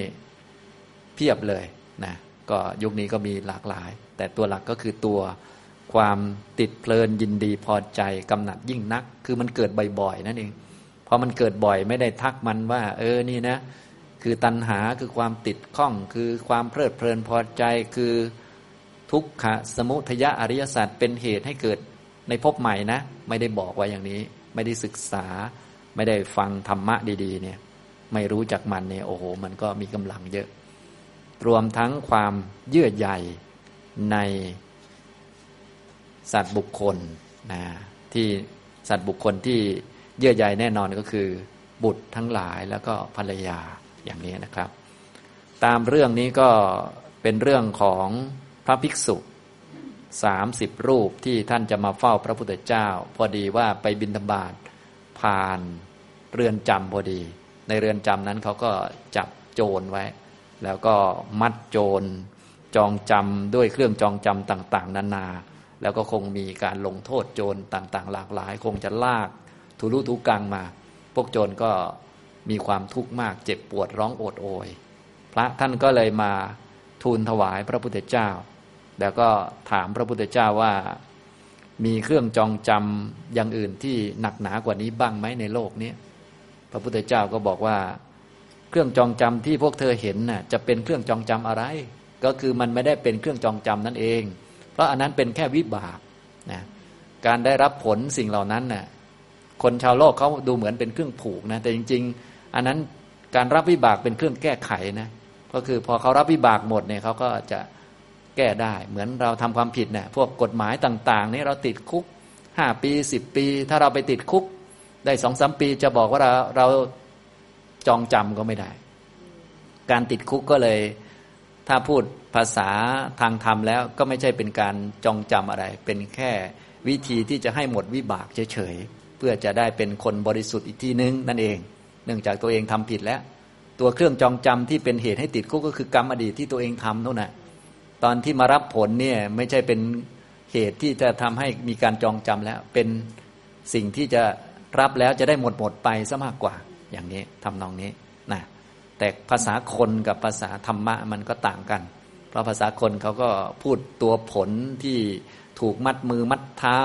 เพียบเลยนะก็ยุคนี้ก็มีหลากหลาย แต่ตัวหลักก็คือตัว ความติดเพลินยินดีพอใจกำหนัดยิ่งนัก คือมันเกิดบ่อยๆนั่นเองพอมันเกิดบ่อยไม่ได้ทักมันว่า เออนี่นะ คือตัณหาคือความติดข้อง คือความเพลิดเพลินพอใจคือทุกขะสมุทยะอริยสัจเป็นเหตุให้เกิดในภพใหม่นะ ไม่ได้บอกไว้อย่างนี้ ไม่ได้ศึกษา ไม่ได้ฟังธรรมะดีๆ เนี่ย ไม่รู้จักมันเนี่ยโอ้โห มันก็มีกำลังเยอะ รวมทั้งความเยื่อใยใน สัตว์บุคคลนะที่สัตว์บุคคลที่เยื่อใยแน่นอนก็คือ บุตรทั้งหลายแล้วก็ภรรยาอย่างนี้นะครับ ตามเรื่องนี้ก็เป็นเรื่องของพระภิกษุสามสิบรูปที่ท่านจะมาเฝ้าพระพุทธเจ้า พอดีว่าไปบินธบาตผ่านเรือนจำพอดี ในเรือนจำนั้นเขาก็จับโจรไว้ แล้วก็มัดโจรจองจำด้วยเครื่องจองจำต่าง ๆ นานา แล้วก็คงมีการลงโทษโจรต่างๆ หลากหลาย คงจะลากทุรุทุกังมา พวกโจรก็มีความทุกข์มากเจ็บปวดร้องโอดโอย พระท่านก็เลยมาทูลถวายพระพุทธเจ้า แล้วก็ถามพระพุทธเจ้าว่ามีเครื่องจองจำอย่างอื่นที่หนักหนากว่านี้บ้างไหมในโลกนี้พระพุทธเจ้าก็บอกว่า เครื่องจองจำที่พวกเธอเห็นน่ะจะเป็นเครื่องจองจำอะไร ก็คือมันไม่ได้เป็นเครื่องจองจำนั่นเอง ราะอันนั้นเป็นแค่วิบากนะการได้รับผลสิ่งเหล่านั้นน่ะคนชาวโลกเขาดูเหมือนเป็นเครื่องผูกนะแต่จริง ๆ อันนั้นการรับวิบากเป็นเครื่องแก้ไขนะก็คือพอเขารับวิบากหมดเนี่ยเขาก็จะแก้ได้ เหมือนเราทำความผิดเนี่ยพวกกฎหมายต่าง ๆ นี่เราติดคุกห้าปีสิบปี ถ้าเราไปติดคุก ได้สองสามปีจะบอกว่าเราเราจองจำก็ไม่ได้ การติดคุกก็เลย ถ้าพูดภาษาทางธรรมแล้วก็ไม่ใช่เป็นการจองจำอะไร เป็นแค่วิธีที่จะให้หมดวิบากเฉยๆ เพื่อจะได้เป็นคนบริสุทธิ์อีกทีนึงนั่นเอง เนื่องจากตัวเองทำผิดแล้ว ตัวเครื่องจองจำที่เป็นเหตุให้ติดคุกก็คือกรรมอดีตที่ตัวเองทำเท่านั้นตอนที่มารับผลเนี่ยไม่ใช่เป็นเหตุที่จะทำให้มีการจองจำแล้ว เป็นสิ่งที่จะรับแล้วจะได้หมดหมดไปซะมากกว่าอย่างนี้ทำนองนี้ แต่ภาษาคนกับภาษาธรรมะมันก็ต่างกัน เพราะภาษาคนเขาก็พูดตัวผลที่ถูกมัดมือมัดเท้า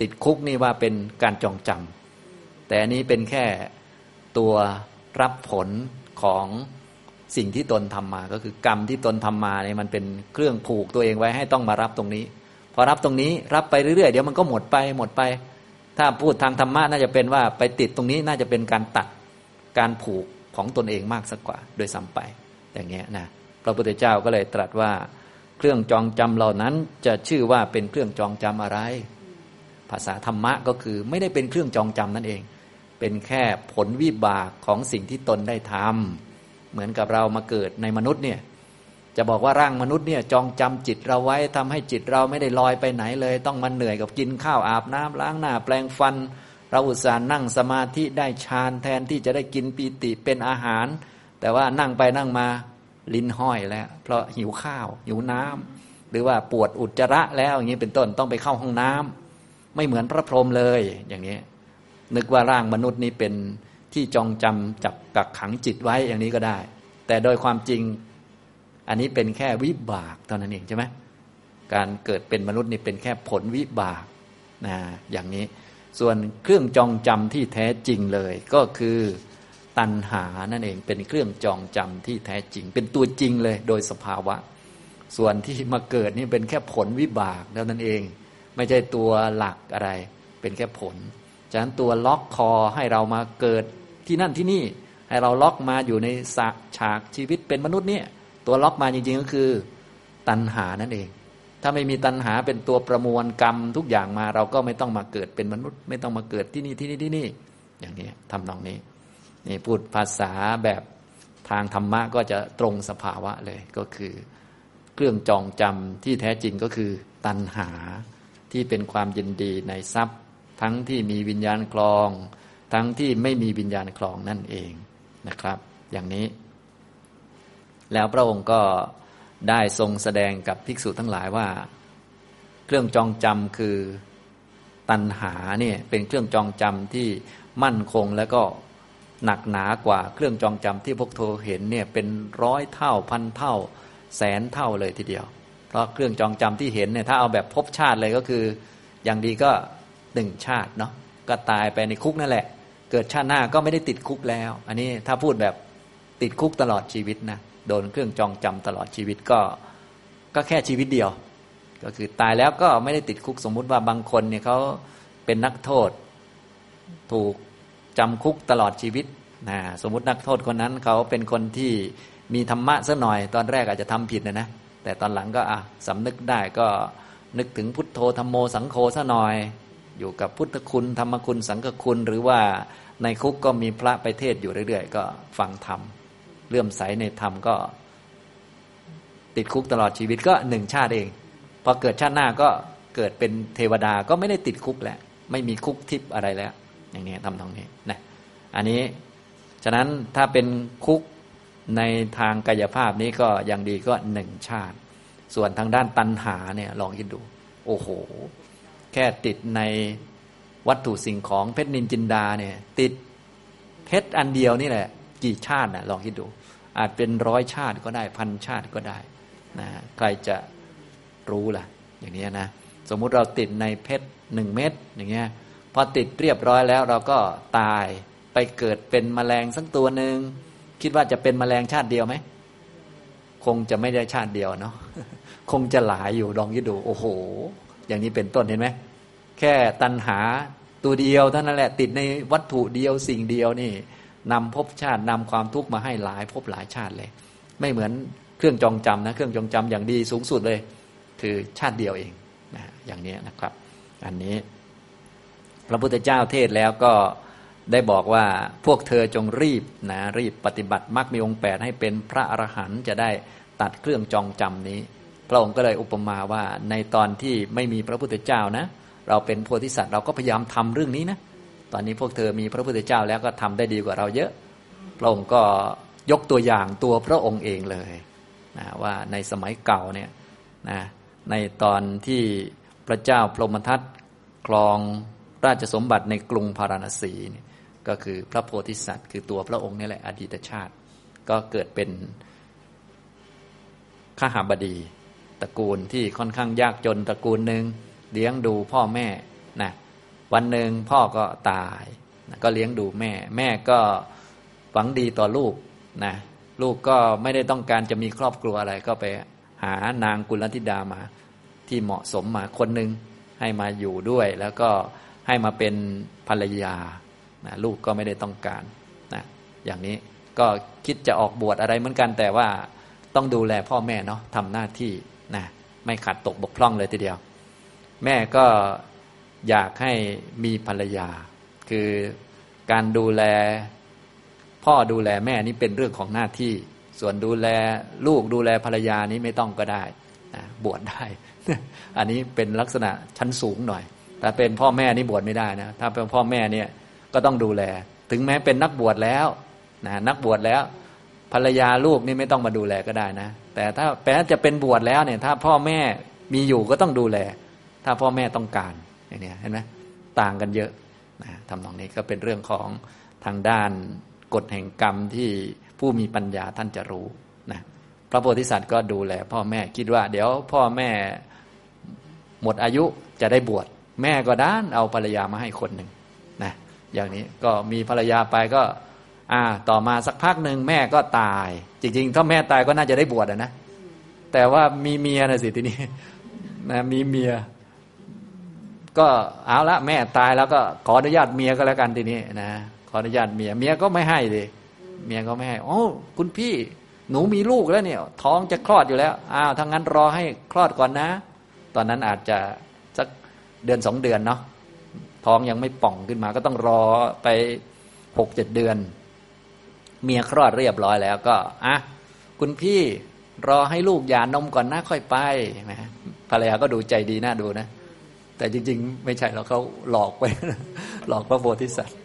ติดคุกนี่ว่าเป็นการจองจำแต่อันนี้เป็นแค่ตัวรับผลของสิ่งที่ตนทำมา ก็คือกรรมที่ตนทำมาเนี่ยมันเป็นเครื่องผูกตัวเองไว้ให้ต้องมารับตรงนี้ พอรับตรงนี้รับไปเรื่อยๆเดี๋ยวมันก็หมดไปหมดไป ถ้าพูดทางธรรมะน่าจะเป็นว่าไปติดตรงนี้น่าจะเป็นการตัดการผูก ของตนเองมากสักกว่า โดยซ้าไป อย่างเงี้ยนะพระพุทธเจ้าก็เลยตรัสว่า เครื่องจองจำเหล่านั้นจะชื่อว่าเป็นเครื่องจองจำอะไร ภาษาธรรมะก็คือไม่ได้เป็นเครื่องจองจำนั่นเอง เป็นแค่ผลวิบากของสิ่งที่ตนได้ทำเหมือนกับเรามาเกิดในมนุษย์เนี่ยจะบอกว่าร่างมนุษย์เนี่ยจองจำจิตเราไว้ทำให้จิตเราไม่ได้ลอยไปไหนเลย ต้องมาเหนื่อยกับกินข้าวอาบน้ำล้างหน้า แปลงฟัน เราอุตส่าห์นั่งสมาธิได้ฌานแทนที่จะได้กินปีติเป็นอาหาร แต่ว่านั่งไปนั่งมาลิ้นห้อยแล้ว เพราะหิวข้าว หิวน้ำหรือว่าปวดอุจจาระแล้วอย่างนี้เป็นต้นต้องไปเข้าห้องน้ำไม่เหมือนพระพรหมเลยอย่างนี้ นึกว่าร่างมนุษย์นี้เป็นที่จองจำจับกักขังจิตไว้อย่างนี้ก็ได้ แต่โดยความจริงอันนี้เป็นแค่วิบากเท่านั้นเองใช่ไหมการเกิดเป็นมนุษย์นี่เป็นแค่ผลวิบากนะอย่างนี้ ส่วนเครื่องจองจำที่แท้จริงเลย ก็คือตัณหานั่นเองเป็นเครื่องจองจำที่แท้จริง เป็นตัวจริงเลยโดยสภาวะ ส่วนที่มาเกิดนี่เป็นแค่ผลวิบากเท่านั้นเอง ไม่ใช่ตัวหลักอะไร เป็นแค่ผลฉะนั้นตัวล็อกคอให้เรามาเกิดที่นั่นที่นี่ให้เราล็อกมาอยู่ในฉากชีวิตเป็นมนุษย์เนี่ยตัวล็อกมาจริงๆก็คือ ตัณหานั่นเอง ถ้าไม่มีตัณหาเป็นตัวประมวลกรรมทุกอย่างมา เราก็ไม่ต้องมาเกิดเป็นมนุษย์ ไม่ต้องมาเกิดที่นี่ที่นี่ที่นี่ อย่างนี้ทำนองนี้นี่พูดภาษาแบบทางธรรมะก็จะตรงสภาวะเลยก็คือ เครื่องจองจำที่แท้จริงก็คือ ตัณหาที่เป็นความยินดีในทรัพย์ ทั้งที่มีวิญญาณคลอง ทั้งที่ไม่มีวิญญาณคลองนั่นเองนะครับ อย่างนี้ แล้วพระองค์ก็ ได้ทรงแสดงกับภิกษุทั้งหลายว่า เครื่องจองจำคือตัณหาเนี่ยเป็นเครื่องจองจำที่มั่นคงแล้วก็หนักหนากว่าเครื่องจองจำที่พวกเธอเห็นเนี่ยเป็นร้อยเท่าพันเท่า แสนเท่าเลยทีเดียว เพราะเครื่องจองจำที่เห็นเนี่ยถ้าเอาแบบพบชาติเลยก็คือ อย่างดีก็หนึ่งชาติเนาะก็ตายไปในคุกนั่นแหละ เกิดชาติหน้าก็ไม่ได้ติดคุกแล้ว อันนี้ถ้าพูดแบบติดคุกตลอดชีวิตนะ โดนเครื่องจองจำตลอดชีวิตก็ก็แค่ชีวิตเดียว ก็คือตายแล้วก็ไม่ได้ติดคุกสมมุติว่าบางคนเนี่ยเขาเป็นนักโทษ ถูกจำคุกตลอดชีวิตนะสมมตินักโทษคนนั้นเขาเป็นคนที่มีธรรมะสักหน่อย ตอนแรกอาจจะทำผิดนะนะแต่ตอนหลังก็อะสำนึกได้ก็นึกถึงพุทโธธรรมโมสังโฆซะหน่อย อยู่กับพุทธคุณธรรมคุณสังฆคุณหรือว่าในคุกก็มีพระไปเทศอยู่เรื่อยๆ ก็ฟังธรรม เลื่อมใสในธรรมก็ ติดคุกตลอดชีวิตก็หนึ่งชาติเอง พอเกิดชาติหน้าก็เกิดเป็นเทวดาก็ไม่ได้ติดคุกแล้ว ไม่มีคุกทิพย์อะไรแล้ว อย่างนี้ทำตรงนี้นะอันนี้ฉะนั้นถ้าเป็นคุกในทางกายภาพนี้ก็ย่างดีก็หนึ่งชาติ ส่วนทางด้านตัณหาเนี่ยลองคิดดู โอ้โห แค่ติดในวัตถุสิ่งของเพชรนินจินดาเนี่ย ติดเพชรอันเดียวนี่แหละ กี่ชาตินะลองคิดดู อาจเป็นร้อยชาติก็ได้พันชาติก็ได้นะใครจะรู้ล่ะ อย่างนี้นะ สมมุติเราติดในเพชรหนึ่งเม็ดอย่างเงี้ยพอติดเรียบร้อยแล้วเราก็ตายไปเกิดเป็นมแมลงสักตัวหนึ่งคิดว่าจะเป็นมแมลงชาติเดียวไหมคงจะไม่ได้ชาติเดียวเนาะคงจะหลายอยู่ลองคิดดู โอ้โห อย่างนี้เป็นต้นเห็นไหมแค่ตันหาตัวเดียวเท่านั้นแหละ ติดในวัตถุเดียวสิ่งเดียวนี่ นำภพชาตินำความทุกข์มาให้หลายภพหลายชาติเลย ไม่เหมือนเครื่องจองจำนะ เครื่องจองจำอย่างดีสูงสุดเลย คือชาติเดียวเองนะอย่างนี้นะครับ อันนี้ พระพุทธเจ้าเทศแล้วก็ได้บอกว่าพวกเธอจงรีบนะรีบปฏิบัติมรรคมีองค์แปดให้เป็นพระอรหันต์จะได้ตัดเครื่องจองจำนี้ พระองค์ก็เลยอุปมาว่าในตอนที่ไม่มีพระพุทธเจ้านะ เราเป็นโพธิสัตว์เราก็พยายามทำเรื่องนี้นะ อนนี้พวกเธอมีพระพุทธเจ้าแล้วก็ทำได้ดีกว่าเราเยอะ พระองค์ก็ยกตัวอย่างตัวพระองค์เองเลยนะว่าในสมัยเก่าเนี่ยนะในตอนที่พระเจ้าพรหมทัตครองราชสมบัติในกรุงพาราณสีก็คือพระโพธิสัตว์ คือตัวพระองค์นี่แหละอดีตชาติ ก็เกิดเป็นข้าหาบดี ตระกูลที่ค่อนข้างยากจนตระกูลหนึ่งเลี้ยงดูพ่อแม่นะ วันหนึ่งพ่อก็ตายก็เลี้ยงดูแม่ แม่ก็หวังดีต่อลูกนะลูกก็ไม่ได้ต้องการจะมีครอบครัวอะไรก็ไปหานางกุลธิดามาที่เหมาะสมมาคนหนึ่งให้มาอยู่ด้วย แล้วก็ให้มาเป็นภรรยานะลูกก็ไม่ได้ต้องการนะอย่างนี้ก็คิดจะออกบวชอะไรเหมือนกันแต่ว่าต้องดูแลพ่อแม่เนาะทำหน้าที่นะไม่ขาดตกบกพร่องเลยทีเดียว แม่ก็ อยากให้มีภรรยา คือการดูแล พ่อดูแลแม่นี่เป็นเรื่องของหน้าที่ ส่วนดูแลลูกดูแลภรรยานี้ไม่ต้องก็ได้นะบวชได้ อันนี้เป็นลักษณะชั้นสูงหน่อย แต่เป็นพ่อแม่นี่บวชไม่ได้นะ ถ้าเป็นพ่อแม่เนี่ยก็ต้องดูแล ถึงแม้เป็นนักบวชแล้วนะนักบวชแล้ว ภรรยาลูกนี่ไม่ต้องมาดูแลก็ได้นะ แต่ถ้าแปลจะเป็นบวชแล้วเนี่ย ถ้าพ่อแม่มีอยู่ก็ต้องดูแล ถ้าพ่อแม่ต้องการ อย่างนี้เห็นไหมต่างกันเยอะนะทำตรงนี้ก็เป็นเรื่องของทางด้านกฎแห่งกรรมที่ผู้มีปัญญาท่านจะรู้นะพระโพธิสัตว์ก็ดูแลพ่อแม่คิดว่า เดี๋ยวพ่อแม่หมดอายุจะได้บวชแม่ก็ด้านเอาภรรยามาให้คนหนึ่งนะอย่างนี้ก็มีภรรยาไปก็ อ่า ต่อมาสักพักหนึ่งแม่ก็ตาย จริง ๆ ถ้าแม่ตายก็น่าจะได้บวชนะแต่ว่ามีเมียนะสิทีนี้นะมีเมีย ก็เอาละแม่ตายแล้วก็ขออนุญาตเมียก็แล้วกันทีนี้นะขออนุญาตเมียเมียก็ไม่ให้เลยเมียก็ไม่ให้โอ้คุณพี่หนูมีลูกแล้วเนี่ย ท้องจะคลอดอยู่แล้วอ้าวถ้างั้นรอให้คลอดก่อนนะ ตอนนั้นอาจจะสักเดือนสองเดือนเนาะท้องยังไม่ป่องขึ้นมา ก็ต้องรอไปหกเจ็ดเดือน เมียคลอดเรียบร้อยแล้วก็อะคุณพี่รอให้ลูกหย่านมก่อนนะค่อยไปนะภรรยาก็ดูใจดีน่าดูนะ แต่จริง ๆ ไม่ใช่เราเขาหลอกไป หลอกพระโพธิสัตว์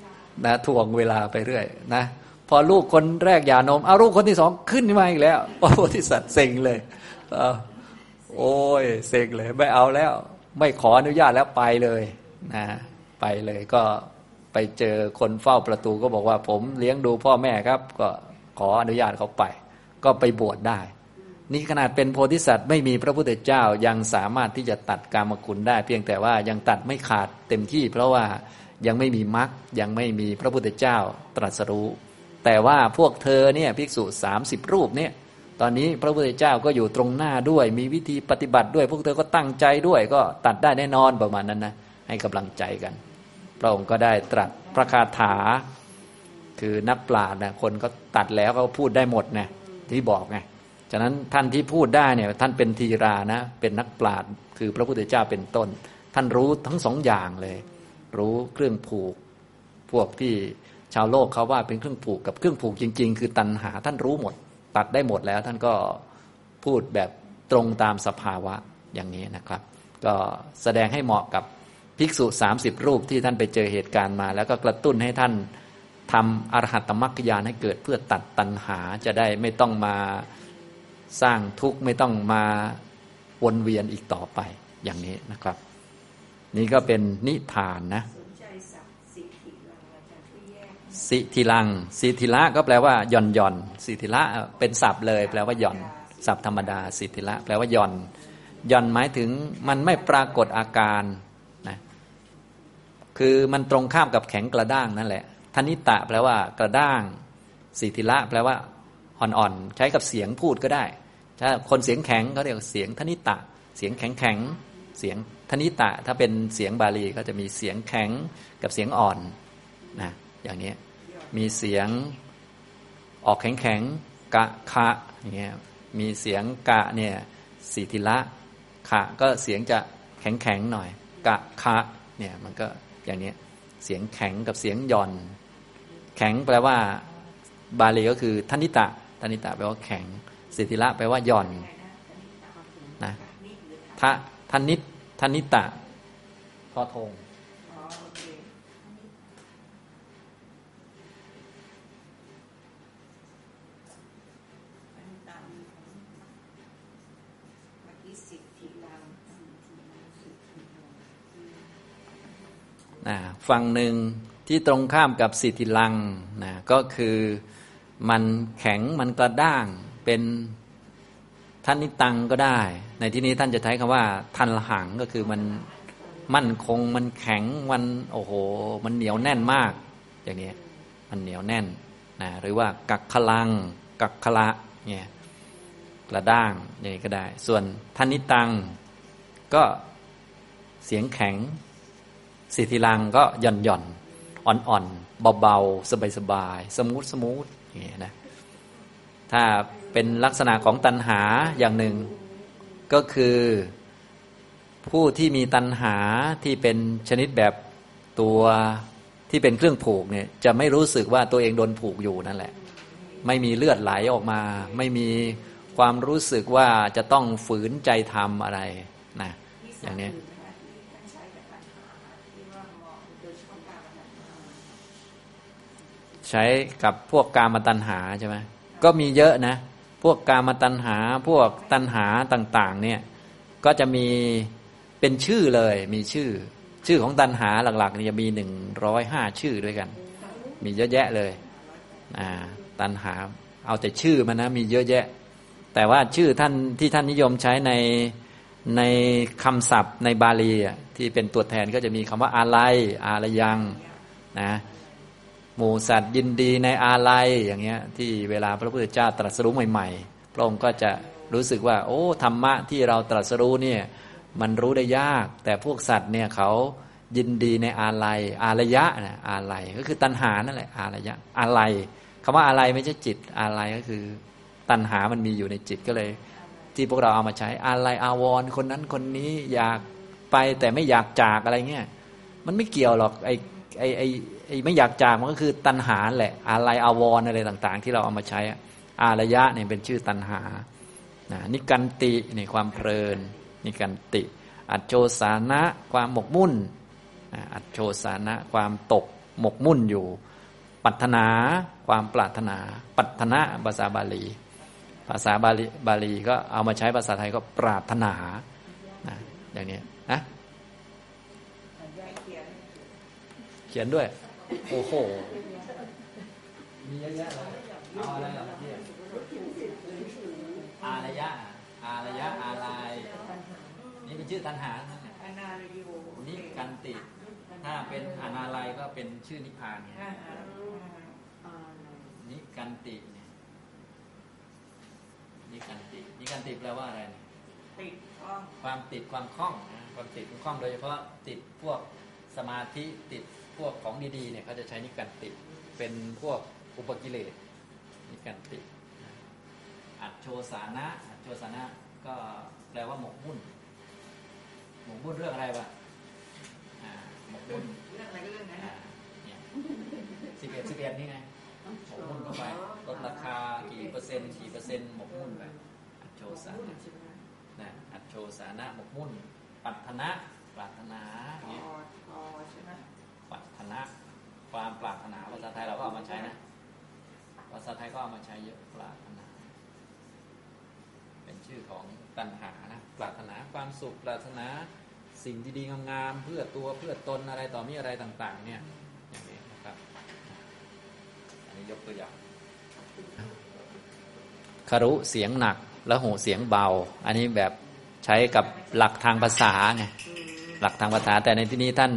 นะทวงเวลาไปเรื่อยนะพอลูกคนแรกหย่านมเอาลูกคนที่สองขึ้นมาอีกแล้วพระโพธิสัตว์เซ็งเลยโอ้ยเซ็งเลย ไม่เอาแล้ว ไม่ขออนุญาตแล้วไปเลยนะไปเลยก็ไปเจอคนเฝ้าประตูก็บอกว่าผมเลี้ยงดูพ่อแม่ครับ ก็ขออนุญาตเขาไป ก็ไปบวชได้ นี่ขนาดเป็นโพธิสัตว์ไม่มีพระพุทธเจ้ายังสามารถที่จะตัดกามคุณได้ เพียงแต่ว่ายังตัดไม่ขาดเต็มที่ เพราะว่ายังไม่มีมรรคยังไม่มีพระพุทธเจ้าตรัสรู้ แต่ว่าพวกเธอเนี่ยภิกษุสามสิบรูปเนี่ยตอนนี้พระพุทธเจ้าก็อยู่ตรงหน้าด้วย มีวิธีปฏิบัติด้วย พวกเธอก็ตั้งใจด้วยก็ตัดได้แน่นอนประมาณนั้นนะให้กำลังใจกัน พระองค์ก็ได้ตรัสพระคาถา คือนักปราชญ์นะคนก็ตัดแล้วก็พูดได้หมดนะที่บอกไง ฉะนั้นท่านที่พูดได้เนี่ยท่านเป็นทีรานะ เป็นนักปราชญ์คือพระพุทธเจ้าเป็นต้น ท่านรู้ทั้งสองอย่างเลย รู้เครื่องผูก พวกที่ชาวโลกเขาว่าเป็นเครื่องผูกกับเครื่องผูกจริง ๆ คือตัณหาท่านรู้หมด ตัดได้หมดแล้วท่านก็พูดแบบตรงตามสภาวะอย่างนี้นะครับ ก็แสดงให้เหมาะกับภิกษุสามสิบรูปที่ท่านไปเจอเหตุการณ์มา แล้วก็กระตุ้นให้ท่านทำอรหัตมรรคยานให้เกิดเพื่อตัดตัณหาจะได้ไม่ต้องมา สร้างทุกข์ไม่ต้องมาวนเวียนอีกต่อไปอย่างนี้นะครับ นี่ก็เป็นนิทานนะสิทิลังสิทิละก็แปลว่าหย่อนหย่อนสิทิละเป็นศัพท์เลย แปลว่าหย่อนศัพท์ธรรมดาสิทิละแปลว่าหย่อนหย่อนหมายถึงมันไม่ปรากฏอาการนะคือมันตรงข้ามกับแข็งกระด้างนั่นแหละธนิตะแปลว่ากระด้างสิทิละแปลว่า อ่อนๆ ใช้กับเสียงพูดก็ได้ ถ้าคนเสียงแข็งเขาเรียกเสียงธนิตะ เสียงแข็งแข็งเสียงธนิตะ ถ้าเป็นเสียงบาลีก็จะมีเสียงแข็งกับเสียงอ่อนนะอย่างนี้มีเสียงออกแข็งแข็งกะคะอย่างเงี้ยมีเสียงกะเนี่ยสีทิละขะก็เสียงจะแข็งแข็งหน่อย กะคะเนี่ยมันก็อย่างนี้เสียงแข็งกับเสียงย่อน แข็งแปลว่า บาลีก็คือธนิตะ ธนิตะแปลว่าแข็ง สิทธิละแปลว่าหย่อนนะทะธนิตธนิตะทอทงนะฝั่งหนึ่งที่ตรงข้ามกับสิทธิลังนะก็คือ มันแข็งมันกระด้างเป็นท่านนิตังก็ได้ ในที่นี้ท่านจะใช้คำว่า ทันหังก็คือมันมั่นคงมันแข็งมันโอ้โห มันเหนียวแน่นมาก อย่างนี้มันเหนียวแน่นนะหรือว่ากักขลัง กักขละเนี่ยกระด้างอย่างนี้ก็ได้ ส่วนทนิตังก็เสียงแข็งสิทธิลังก็หย่อนหย่อนอ่อนอ่อนเบาๆ สบายสบายสมูทสมูท นี้นะถ้าเป็นลักษณะของตัณหาอย่างหนึ่ง ก็คือผู้ที่มีตัณหาที่เป็นชนิดแบบตัวที่เป็นเครื่องผูกเนี่ยจะไม่รู้สึกว่าตัวเองโดนผูกอยู่นั่นแหละ ไม่มีเลือดไหลออกมา ไม่มีความรู้สึกว่าจะต้องฝืนใจทำอะไรนะอย่างนี้ ใช้กับพวกกามตัณหาใช่ไหมก็มีเยอะนะ พวกกามตัณหา พวกตัณหาต่างๆ เนี่ย ก็จะมีเป็นชื่อเลย มีชื่อ ชื่อของตัณหาหลักๆนี่จะมีหนึ่งร้อยห้าชื่อด้วยกัน มีเยอะแยะเลยอ่าตัณหา เอาแต่ชื่อมันนะ มีเยอะแยะ แต่ว่าชื่อท่านที่ท่านนิยมใช้ในในคำศัพท์ในบาลีที่เป็นตัวแทนก็จะมีคำว่าอะไรอาลยังนะ หมูสัตว์ยินดีในอาลัยอย่างเงี้ยที่เวลาพระพุทธเจ้าตรัสรู้ใหม่ ๆ พระองค์ก็จะรู้สึกว่า โอ้ธรรมะที่เราตรัสรู้เนี่ยมันรู้ได้ยาก แต่พวกสัตว์เนี่ยเขายินดีในอาลัยอารยะนะอาลัยก็คือตัณหานั่นแหละอารยะอาลัยคำว่าอาลัยไม่ใช่จิตอาลัยก็คือ ตัณหามันมีอยู่ในจิตก็เลย ที่พวกเราเอามาใช้อาลัยอาวรคนนั้นคนนี้อยากไปแต่ไม่อยากจากอะไรเงี้ยมันไม่เกี่ยวหรอกไอ ไอไอไอไม่อยากจากมันก็คือตัณหาแหละอาลัยอาวรอะไรต่าง ๆ ที่เราเอามาใช้อารยะเนี่ยเป็นชื่อตัณหานะนิกันติในความเพลินนิกันติ อัจโชสานะความหมกมุ่นอัจโชสานะความตกหมกมุ่นอยู่ ปัถนาความปรารถนา ปัถนะภาษาบาลี ภาษาบาลีบาลีก็เอามาใช้ภาษาไทยก็ปรารถนานะอย่างนี้นะ เขียนด้วย โอ้โหมีเยอะแยะเลยเอาอะไรเหรอพี่อารยะอารยะอาลายนี่เป็นชื่อตันหานี่กันติ ถ้าเป็นอนาลัยก็เป็นชื่อนิพพานนี่กันติเนี่ยนี่กันตินี่กันติแปลว่าอะไรติดความติดความคล่องความติดความคล่องโดยเฉพาะติดพวกสมาธิติด พวกของดีๆเนี่ยเขาจะใช้นิกันติ เป็นพวกอุปกิเลสนิกันติ อัจโชสานะอัจโชสานะก็แปลว่าหมกมุ่น หมกมุ่นเรื่องอะไรวะหมกมุ่นเรื่องอะไรก็เรื่องนั้นเนี่ยสิบเอ็ดสิบเอ็ดนี่ไงหมกมุ่นเข้าไปลดราคากี่เปอร์เซ็นต์กี่เปอร์เซ็นต์หมกมุ่นไปอัจโชสานะนะอัจโชสานะหมกมุ่น ปัตนะปรารถนาเนี่ยปั ตนะ ความปรารถนาภาษาไทยเราก็เอามาใช้นะภาษาไทยก็เอามาใช้เยอะปรารถนา เป็นชื่อของตัณหานะปรารถนาความสุขปรารถนาสิ่งดีๆงามๆเพื่อตัวเพื่อตนอะไรต่อมีอะไรต่าง ๆ เนี่ยอย่างนี้นะครับ อันนี้ยกตัวอย่างคารุเสียงหนักแล้วหูเสียงเบา อันนี้แบบใช้กับหลักทางภาษาไงหลักทางภาษาแต่ในที่นี้ท่าน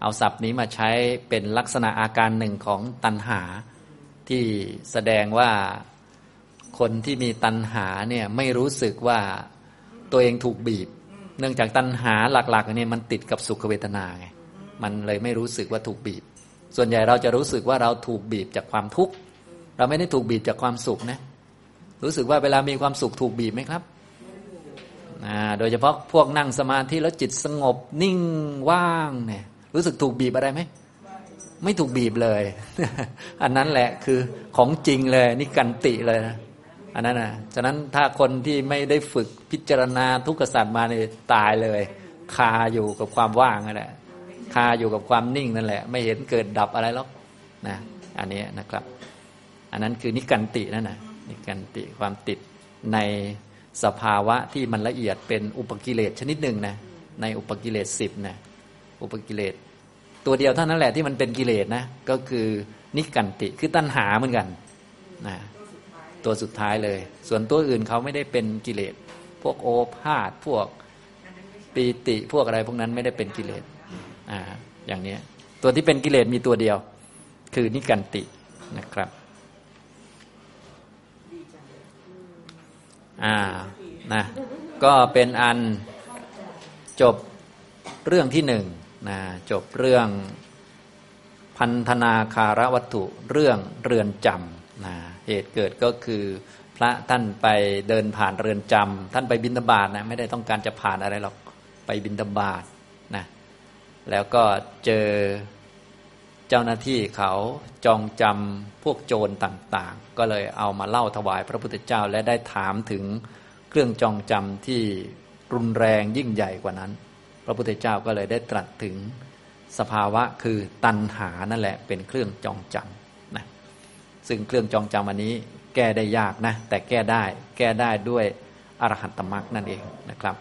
เอาศัพท์นี้มาใช้เป็นลักษณะอาการหนึ่งของตัณหา ที่แสดงว่าคนที่มีตัณหาเนี่ยไม่รู้สึกว่าตัวเองถูกบีบ เนื่องจากตัณหาหลักๆเนี่ยมันติดกับสุขเวทนาไงมันเลยไม่รู้สึกว่าถูกบีบ ส่วนใหญ่เราจะรู้สึกว่าเราถูกบีบจากความทุกข์เราไม่ได้ถูกบีบจากความสุขนะรู้สึกว่าเวลามีความสุขถูกบีบไหมครับโดยเฉพาะพวกนั่งสมาธิแล้วจิตสงบนิ่งว่างเนี่ย รู้สึกถูกบีบอะไรไหมไม่ถูกบีบเลย อันนั้นแหละคือของจริงเลยนี่กันติเลยนะอันนั้นนะฉะนั้นถ้าคนที่ไม่ได้ฝึกพิจารณาทุกขสัตว์มาเนี่ยตายเลย คาอยู่กับความว่างนั่นแหละคาอยู่กับความนิ่งนั่นแหละ ไม่เห็นเกิดดับอะไรหรอกนะอันนี้นะครับ อันนั้นคือนิกันตินั่นนะนิกันติความติดในสภาวะที่มันละเอียดเป็นอุปกิเลสชนิดหนึ่งนะในอุปกิเลสสิบนะ อุปกิเลส ตัวเดียวเท่านั้นแหละที่มันเป็นกิเลสนะ ก็คือนิกันติคือตัณหาเหมือนกันนะตัวสุดท้ายเลย ส่วนตัวอื่นเขาไม่ได้เป็นกิเลส พวกโอภาษพวกปีติพวกอะไรพวกนั้นไม่ได้เป็นกิเลสอ่าอย่างนี้ตัวที่เป็นกิเลสมีตัวเดียว คือนิกันตินะครับอ่านะก็เป็นอันจบเรื่องที่หนึ่ง นะจบเรื่องพันธนาคารวัตถุเรื่องเรือนจำนะเหตุเกิดก็คือพระท่านไปเดินผ่านเรือนจำท่านไปบินตบาทนะไม่ได้ต้องการจะผ่านอะไรหรอกไปบินตบาทนะแล้วก็เจอเจ้าหน้าที่เขาจองจำพวกโจรต่างๆ ก็เลยเอามาเล่าถวายพระพุทธเจ้าและได้ถามถึงเครื่องจองจำที่รุนแรงยิ่งใหญ่กว่านั้น พระพุทธเจ้าก็เลยได้ตรัสถึงสภาวะคือตัณหานั่นแหละเป็นเครื่องจองจำนะซึ่งเครื่องจองจำอันนี้แก้ได้ยากนะแต่แก้ได้แก้ได้ด้วยอรหัตตมรรคนั่นเองนะครับ